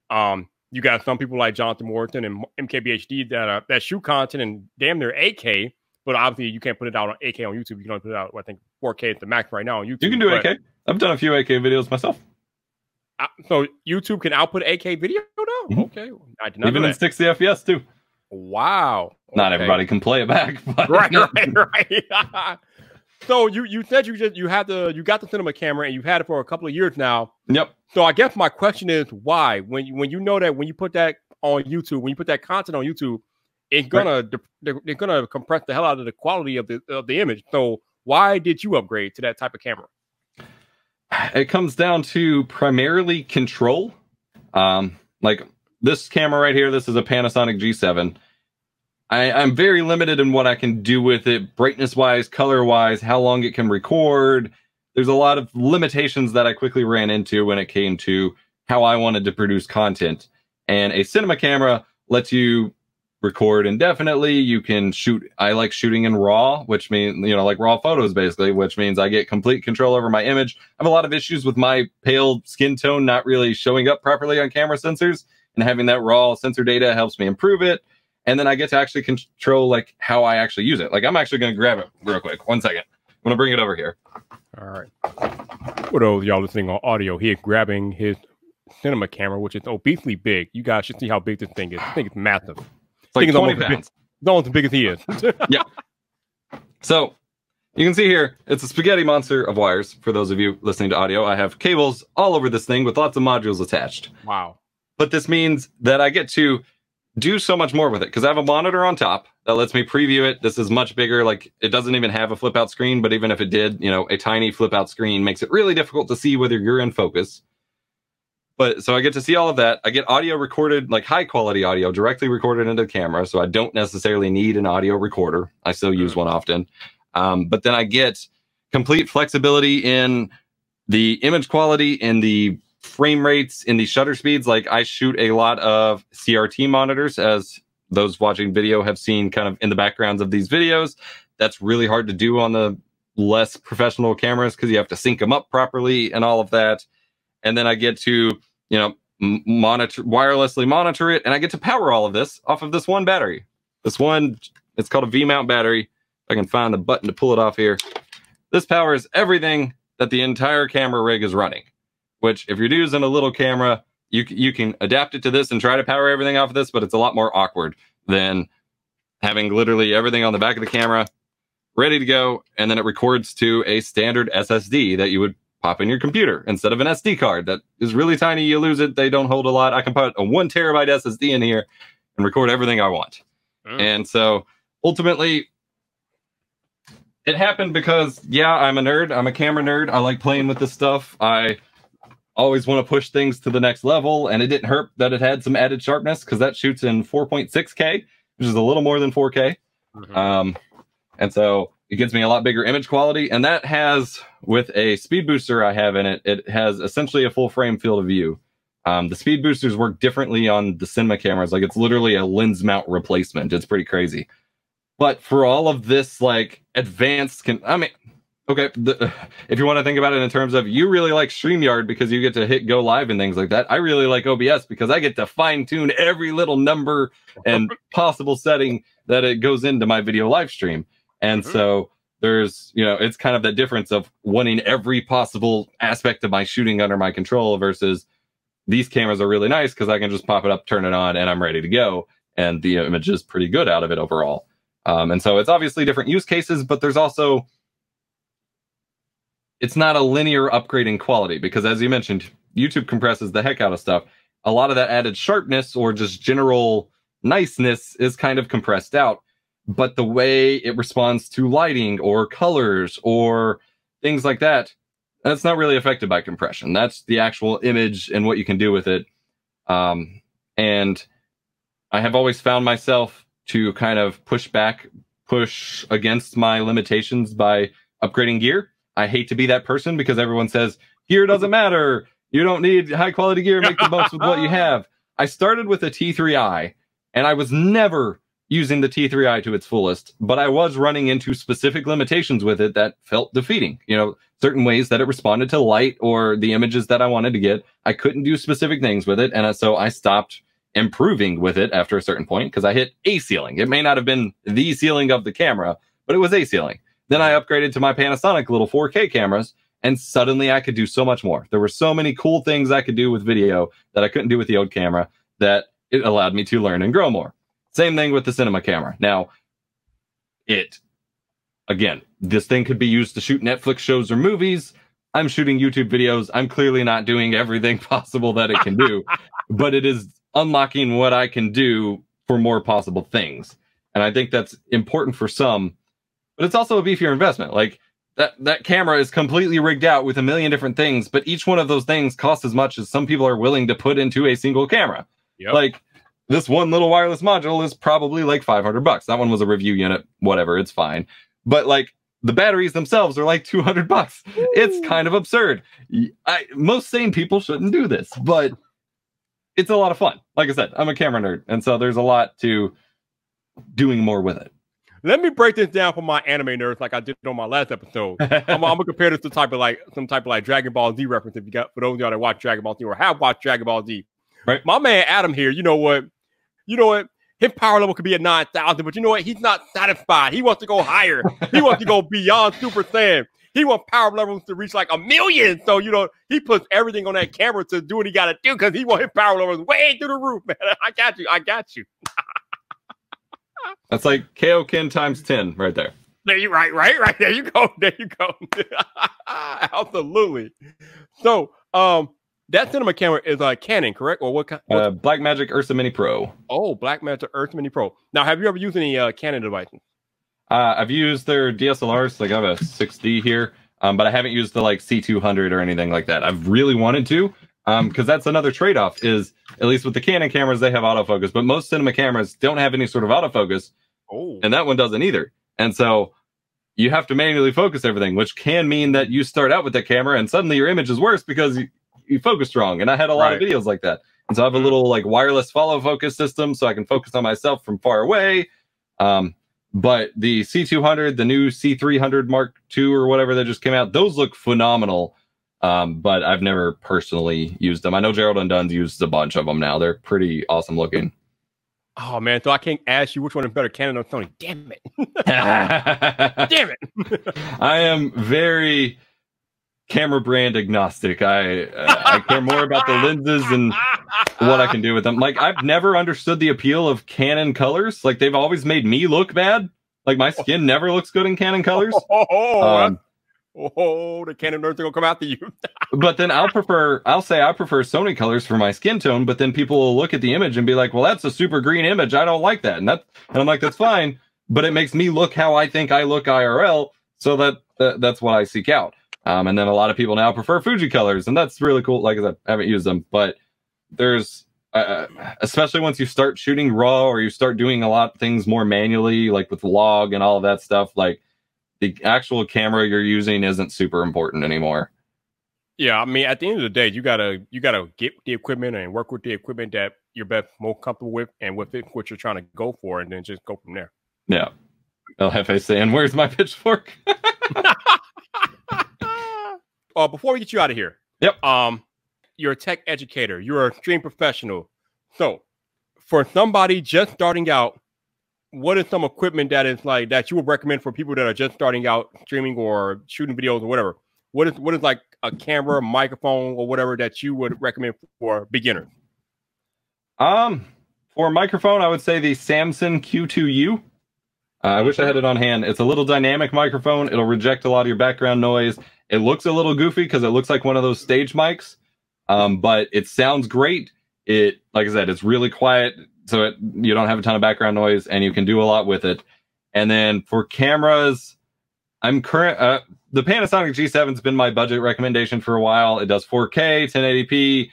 Speaker 1: Um, you got some people like Jonathan Morrison and MKBHD that uh, that shoot content and damn near 8K, but obviously you can't put it out on 8K on YouTube. You can only put it out, I think, 4K at the max right now on YouTube.
Speaker 2: You can do
Speaker 1: but-
Speaker 2: 8K. I've done a few 8K videos myself,
Speaker 1: uh, so YouTube can output 8K video now?
Speaker 2: Mhm.
Speaker 1: Okay. I did not
Speaker 2: even in
Speaker 1: that.
Speaker 2: 60 FPS too.
Speaker 1: Wow.
Speaker 2: Not
Speaker 1: Okay.
Speaker 2: everybody can play it back, but
Speaker 1: Right, right, right. so you you said you just you had the you got the cinema camera and you've had it for a couple of years now.
Speaker 2: Yep.
Speaker 1: So I guess my question is why when you when you know that when you put that on YouTube when you put that content on YouTube, it's gonna they're, they're gonna compress the hell out of the quality of the of the image. So why did you upgrade to that type of camera?
Speaker 2: it comes down to primarily control. Um, like this camera right here, this is a Panasonic G7. I, I'm very limited in what I can do with it, brightness wise, color wise, how long it can record. There's a lot of limitations that I quickly ran into when it came to how I wanted to produce content. And a cinema camera lets you record indefinitely. You can shoot. I like shooting in RAW, which means, you know, like raw photos basically, which means I get complete control over my image. I have a lot of issues with my pale skin tone not really showing up properly on camera sensors, and having that raw sensor data helps me improve it. and then I get to actually control like how I actually use it. Like I'm actually going to grab it real quick. One second. I'm going to bring it over here.
Speaker 1: All right. For those y'all listening on audio, he is grabbing his cinema camera, which is obesely big. You guys should see how big this thing is. I think it's massive.
Speaker 2: It's like
Speaker 1: Thing
Speaker 2: 20
Speaker 1: almost as big-
Speaker 2: pounds.
Speaker 1: It's almost as big as he is. Yeah.
Speaker 2: So you can see here, it's a spaghetti monster of wires. For those of you listening to audio, I have cables all over this thing with lots of modules attached.
Speaker 1: wow.
Speaker 2: But this means that I get to do so much more with it because I have a monitor on top that lets me preview it. This is much bigger. Like it doesn't even have a flip out screen, but even if it did, you know, a tiny flip out screen makes it really difficult to see whether you're in focus. But so I get to see all of that. I get audio recorded, like high quality audio directly recorded into the camera. So I don't necessarily need an audio recorder. I still use one often. Um, but then I get complete flexibility in the image quality, in the frame rates, in the shutter speeds. Like I shoot a lot of CRT monitors, as those watching video have seen kind of in the backgrounds of these videos. That's really hard to do on the less professional cameras because you have to sync them up properly and all of that. And then I get to, you know, monitor wirelessly monitor it, and I get to power all of this off of this one battery. This one, it's called a V mount battery. I can find the button to pull it off here. This powers everything that the entire camera rig is running. Which, if you're using a little camera, you you can adapt it to this and try to power everything off of this, but it's a lot more awkward than having literally everything on the back of the camera ready to go, and then it records to a standard SSD that you would pop in your computer instead of an SD card that is really tiny. You lose it; they don't hold a lot. I can put a one terabyte SSD in here and record everything I want.
Speaker 1: Mm.
Speaker 2: And so ultimately, it happened because, yeah, I'm a nerd. I'm a camera nerd. I like playing with this stuff. I always want to push things to the next level. And it didn't hurt that it had some added sharpness because that shoots in 4.6K, which is a little more than 4K.
Speaker 1: Mhm.
Speaker 2: Um, and so it gives me a lot bigger image quality. And that has, with a speed booster I have in it, it has essentially a full frame field of view. Um, the speed boosters work differently on the cinema cameras. Like it's literally a lens mount replacement. It's pretty crazy. But for all of this, like advanced, can I mean, okay, the, if you want to think about it in terms of you really like StreamYard because you get to hit go live and things like that. I really like OBS because I get to fine tune every little number and possible setting that it goes into my video live stream. And
Speaker 1: Mhm.
Speaker 2: so there's, you know, it's kind of the difference of wanting every possible aspect of my shooting under my control versus these cameras are really nice because I can just pop it up, turn it on, and I'm ready to go. And the image is pretty good out of it overall. Um, and so it's obviously different use cases, but there's also it's not a linear upgrade in quality because as you mentioned, YouTube compresses the heck out of stuff. A lot of that added sharpness or just general niceness is kind of compressed out. But the way it responds to lighting or colors or things like that, that's not really affected by compression. That's the actual image and what you can do with it. Um, and I have always found myself to kind of push back, push against my limitations by upgrading gear. I hate to be that person because everyone says gear doesn't matter. You don't need high quality gear. Make the most with what you have. I started with a T3i and I was never using the T3i to its fullest, but I was running into specific limitations with it that felt defeating. You know, certain ways that it responded to light or the images that I wanted to get. I couldn't do specific things with it. And uh, so I stopped improving with it after a certain point because I hit a ceiling. It may not have been the ceiling of the camera, but it was a ceiling. Then I upgraded to my Panasonic little 4K cameras, and suddenly I could do so much more. There were so many cool things I could do with video that I couldn't do with the old camera that it allowed me to learn and grow more. Same thing with the cinema camera. Now, it, again, this thing could be used to shoot Netflix shows or movies. I'm shooting YouTube videos. I'm clearly not doing everything possible that it can do, but it is unlocking what I can do for more possible things. And I think that's important for some, but it's also a beefier investment. Like that, that camera is completely rigged out with a million different things, but each one of those things costs as much as some people are willing to put into a single camera.
Speaker 1: Yep.
Speaker 2: Like this one little wireless module is probably like 500 bucks. That one was a review unit, whatever, it's fine. But like the batteries themselves are like 200 bucks. It's kind of absurd. I, most sane people shouldn't do this, but it's a lot of fun. Like I said, I'm a camera nerd, and so there's a lot to doing more with it.
Speaker 1: Let me break this down for my anime nerds, like I did on my last episode. I'm, I'm gonna compare this to type of like some type of like Dragon Ball Z reference. If you got for those of y'all that watch Dragon Ball Z or have watched Dragon Ball Z,
Speaker 2: Right.
Speaker 1: My man Adam here, you know what? You know what? his power level could be at 9,000, but you know what? He's not satisfied. He wants to go higher. He wants to go beyond Super Saiyan. He wants power levels to reach like a million. So, you know, he puts everything on that camera to do what he got to do because he wants his power levels way through the roof, man. I got you. I got you.
Speaker 2: That's like Kaioken times 10 right there.
Speaker 1: There you right, right, right. There you go. There you go. Absolutely. So, um, that cinema camera is a uh, Canon, correct? Or what kind?
Speaker 2: Uh, Blackmagic Ursa Mini Pro.
Speaker 1: Oh, Blackmagic Ursa Mini Pro. Now, have you ever used any uh, Canon devices?
Speaker 2: Uh, I've used their DSLRs. Like I have a 6D here, um, but I haven't used the like C200 or anything like that. I've really wanted to, um, because that's another trade-off. Is at least with the Canon cameras, they have autofocus, but most cinema cameras don't have any sort of autofocus.
Speaker 1: Oh,
Speaker 2: and that one doesn't either. And so you have to manually focus everything, which can mean that you start out with that camera and suddenly your image is worse because you, you focused wrong. And I had a lot right. of videos like that. And so I have a mm-hmm. little like wireless follow focus system so I can focus on myself from far away. Um, but the C200, the new C300 Mark II or whatever that just came out, those look phenomenal. Um, but I've never personally used them. I know Gerald Undone uses a bunch of them now. They're pretty awesome looking.
Speaker 1: Oh man, so I can't ask you which one is better, Canon or Sony. Damn it! Damn it!
Speaker 2: I am very camera brand agnostic. I uh, I care more about the lenses and what I can do with them. Like I've never understood the appeal of Canon colors. Like they've always made me look bad. Like my skin never looks good in Canon colors.
Speaker 1: Oh, um, oh the Canon nerds will come after you.
Speaker 2: but then I'll prefer. I'll say I prefer Sony colors for my skin tone. But then people will look at the image and be like, "Well, that's a super green image. I don't like that." And that and I'm like, "That's fine." But it makes me look how I think I look IRL. So that, that that's what I seek out. Um, and then a lot of people now prefer Fuji colors, and that's really cool. Like I said, I haven't used them, but there's uh, uh, especially once you start shooting raw or you start doing a lot of things more manually, like with log and all of that stuff. Like the actual camera you're using isn't super important anymore.
Speaker 1: Yeah, I mean, at the end of the day, you gotta you gotta get the equipment and work with the equipment that you're best more comfortable with and with it, what you're trying to go for, and then just go from there.
Speaker 2: Yeah. Jefe saying, "Where's my pitchfork?"
Speaker 1: uh, before we get you out of here,
Speaker 2: yep.
Speaker 1: Um, you're a tech educator. You're a stream professional. So, for somebody just starting out, what is some equipment that is like that you would recommend for people that are just starting out streaming or shooting videos or whatever? What is what is like a camera, microphone, or whatever that you would recommend for beginners?
Speaker 2: Um, for microphone, I would say the Samson Q2U. Uh, I wish I had it on hand. It's a little dynamic microphone. It'll reject a lot of your background noise. It looks a little goofy because it looks like one of those stage mics, um, but it sounds great. It, like I said, it's really quiet, so it, you don't have a ton of background noise, and you can do a lot with it. And then for cameras, I'm current. Uh, the Panasonic G7's been my budget recommendation for a while. It does 4K, 1080p,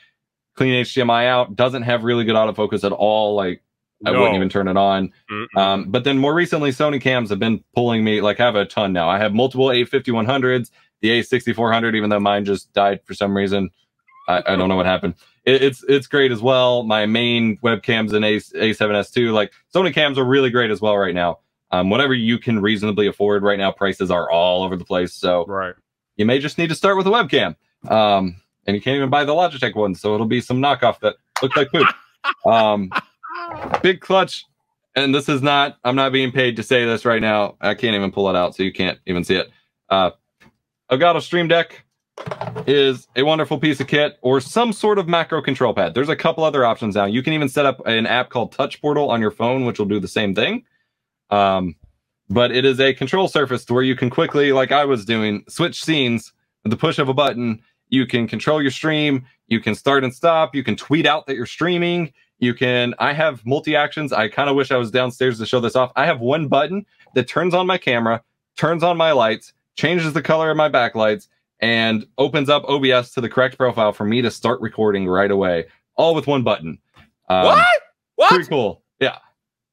Speaker 2: clean HDMI out. Doesn't have really good autofocus at all. Like I wouldn't even turn it on. Um, but then more recently, Sony cams have been pulling me. Like I have a ton now. I have multiple A5100s, the A6400, even though mine just died for some reason. I, I don't know what happened. It, it's it's great as well. My main webcam's an A A7S2. Like Sony cams are really great as well right now. Um, whatever you can reasonably afford right now, prices are all over the place. So
Speaker 1: right,
Speaker 2: you may just need to start with a webcam. Um, and you can't even buy the Logitech one, so it'll be some knockoff that looks like poop. Um, big clutch. And this is not, I'm not being paid to say this right now. I can't even pull it out, so you can't even see it. Uh, Elgato Stream Deck is a wonderful piece of kit or some sort of macro control pad. There's a couple other options now. You can even set up an app called Touch Portal on your phone, which will do the same thing. Um, but it is a control surface to where you can quickly, like I was doing, switch scenes with the push of a button. You can control your stream. You can start and stop. You can tweet out that you're streaming. You can, I have multi actions. I kind of wish I was downstairs to show this off. I have one button that turns on my camera, turns on my lights, changes the color of my backlights, and opens up OBS to the correct profile for me to start recording right away, all with one button.
Speaker 1: Um, what? What?
Speaker 2: Pretty cool. Yeah.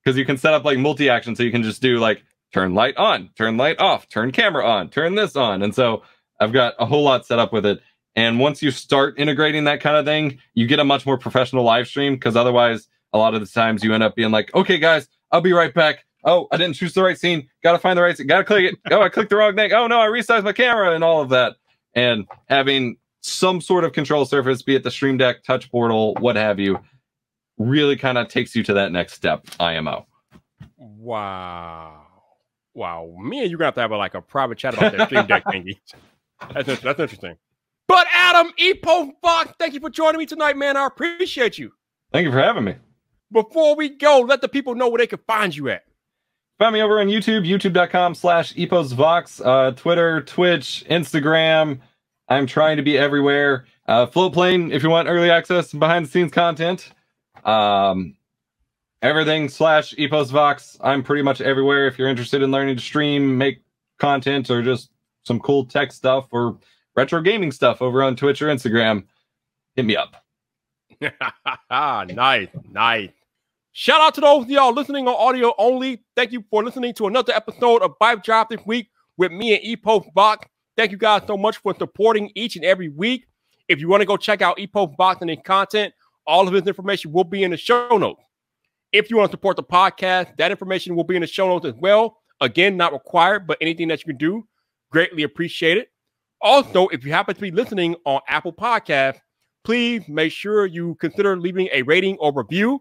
Speaker 2: Because you can set up like multi action. So you can just do like turn light on, turn light off, turn camera on, turn this on. And so I've got a whole lot set up with it. And once you start integrating that kind of thing, you get a much more professional live stream because otherwise, a lot of the times you end up being like, okay, guys, I'll be right back. Oh, I didn't choose the right scene. Got to find the right scene. Got to click it. Oh, I clicked the wrong thing. Oh, no, I resized my camera and all of that. And having some sort of control surface, be it the Stream Deck, Touch Portal, what have you, really kind of takes you to that next step. IMO.
Speaker 1: Wow. Wow. Me and you got to have to have a, like a private chat about that stream deck thingy. That's, that's interesting. But Adam Epo Fox, thank you for joining me tonight, man. I appreciate you.
Speaker 2: Thank you for having me.
Speaker 1: Before we go, let the people know where they can find you at.
Speaker 2: Find me over on YouTube, youtube.com slash eposvox, uh, Twitter, Twitch, Instagram. I'm trying to be everywhere. Uh, Floatplane, if you want early access and behind the scenes content. Um, everything slash eposvox. I'm pretty much everywhere. If you're interested in learning to stream, make content, or just some cool tech stuff or retro gaming stuff over on Twitch or Instagram, hit me up.
Speaker 1: nice, nice. Shout out to those of y'all listening on audio only. Thank you for listening to another episode of Vibe Drive this week with me and EposVox. Thank you guys so much for supporting each and every week. If you want to go check out EposVox and his content, all of his information will be in the show notes. If you want to support the podcast, that information will be in the show notes as well. Again, not required, but anything that you can do, greatly appreciate it. Also, if you happen to be listening on Apple Podcast, please make sure you consider leaving a rating or review.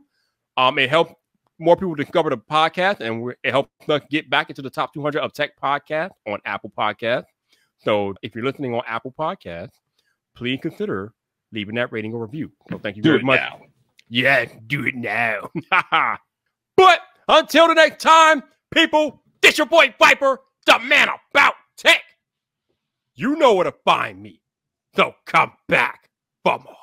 Speaker 1: Um, it helped more people discover the podcast, and it helped us get back into the top 200 of tech podcasts on Apple Podcasts. So, if you're listening on Apple Podcasts, please consider leaving that rating or review. So, thank you
Speaker 2: Do
Speaker 1: very
Speaker 2: it
Speaker 1: much.
Speaker 2: now.
Speaker 1: Yeah, do it now. but until the next time, people, this your boy Viper, the man about tech. You know where to find me. So come back for more.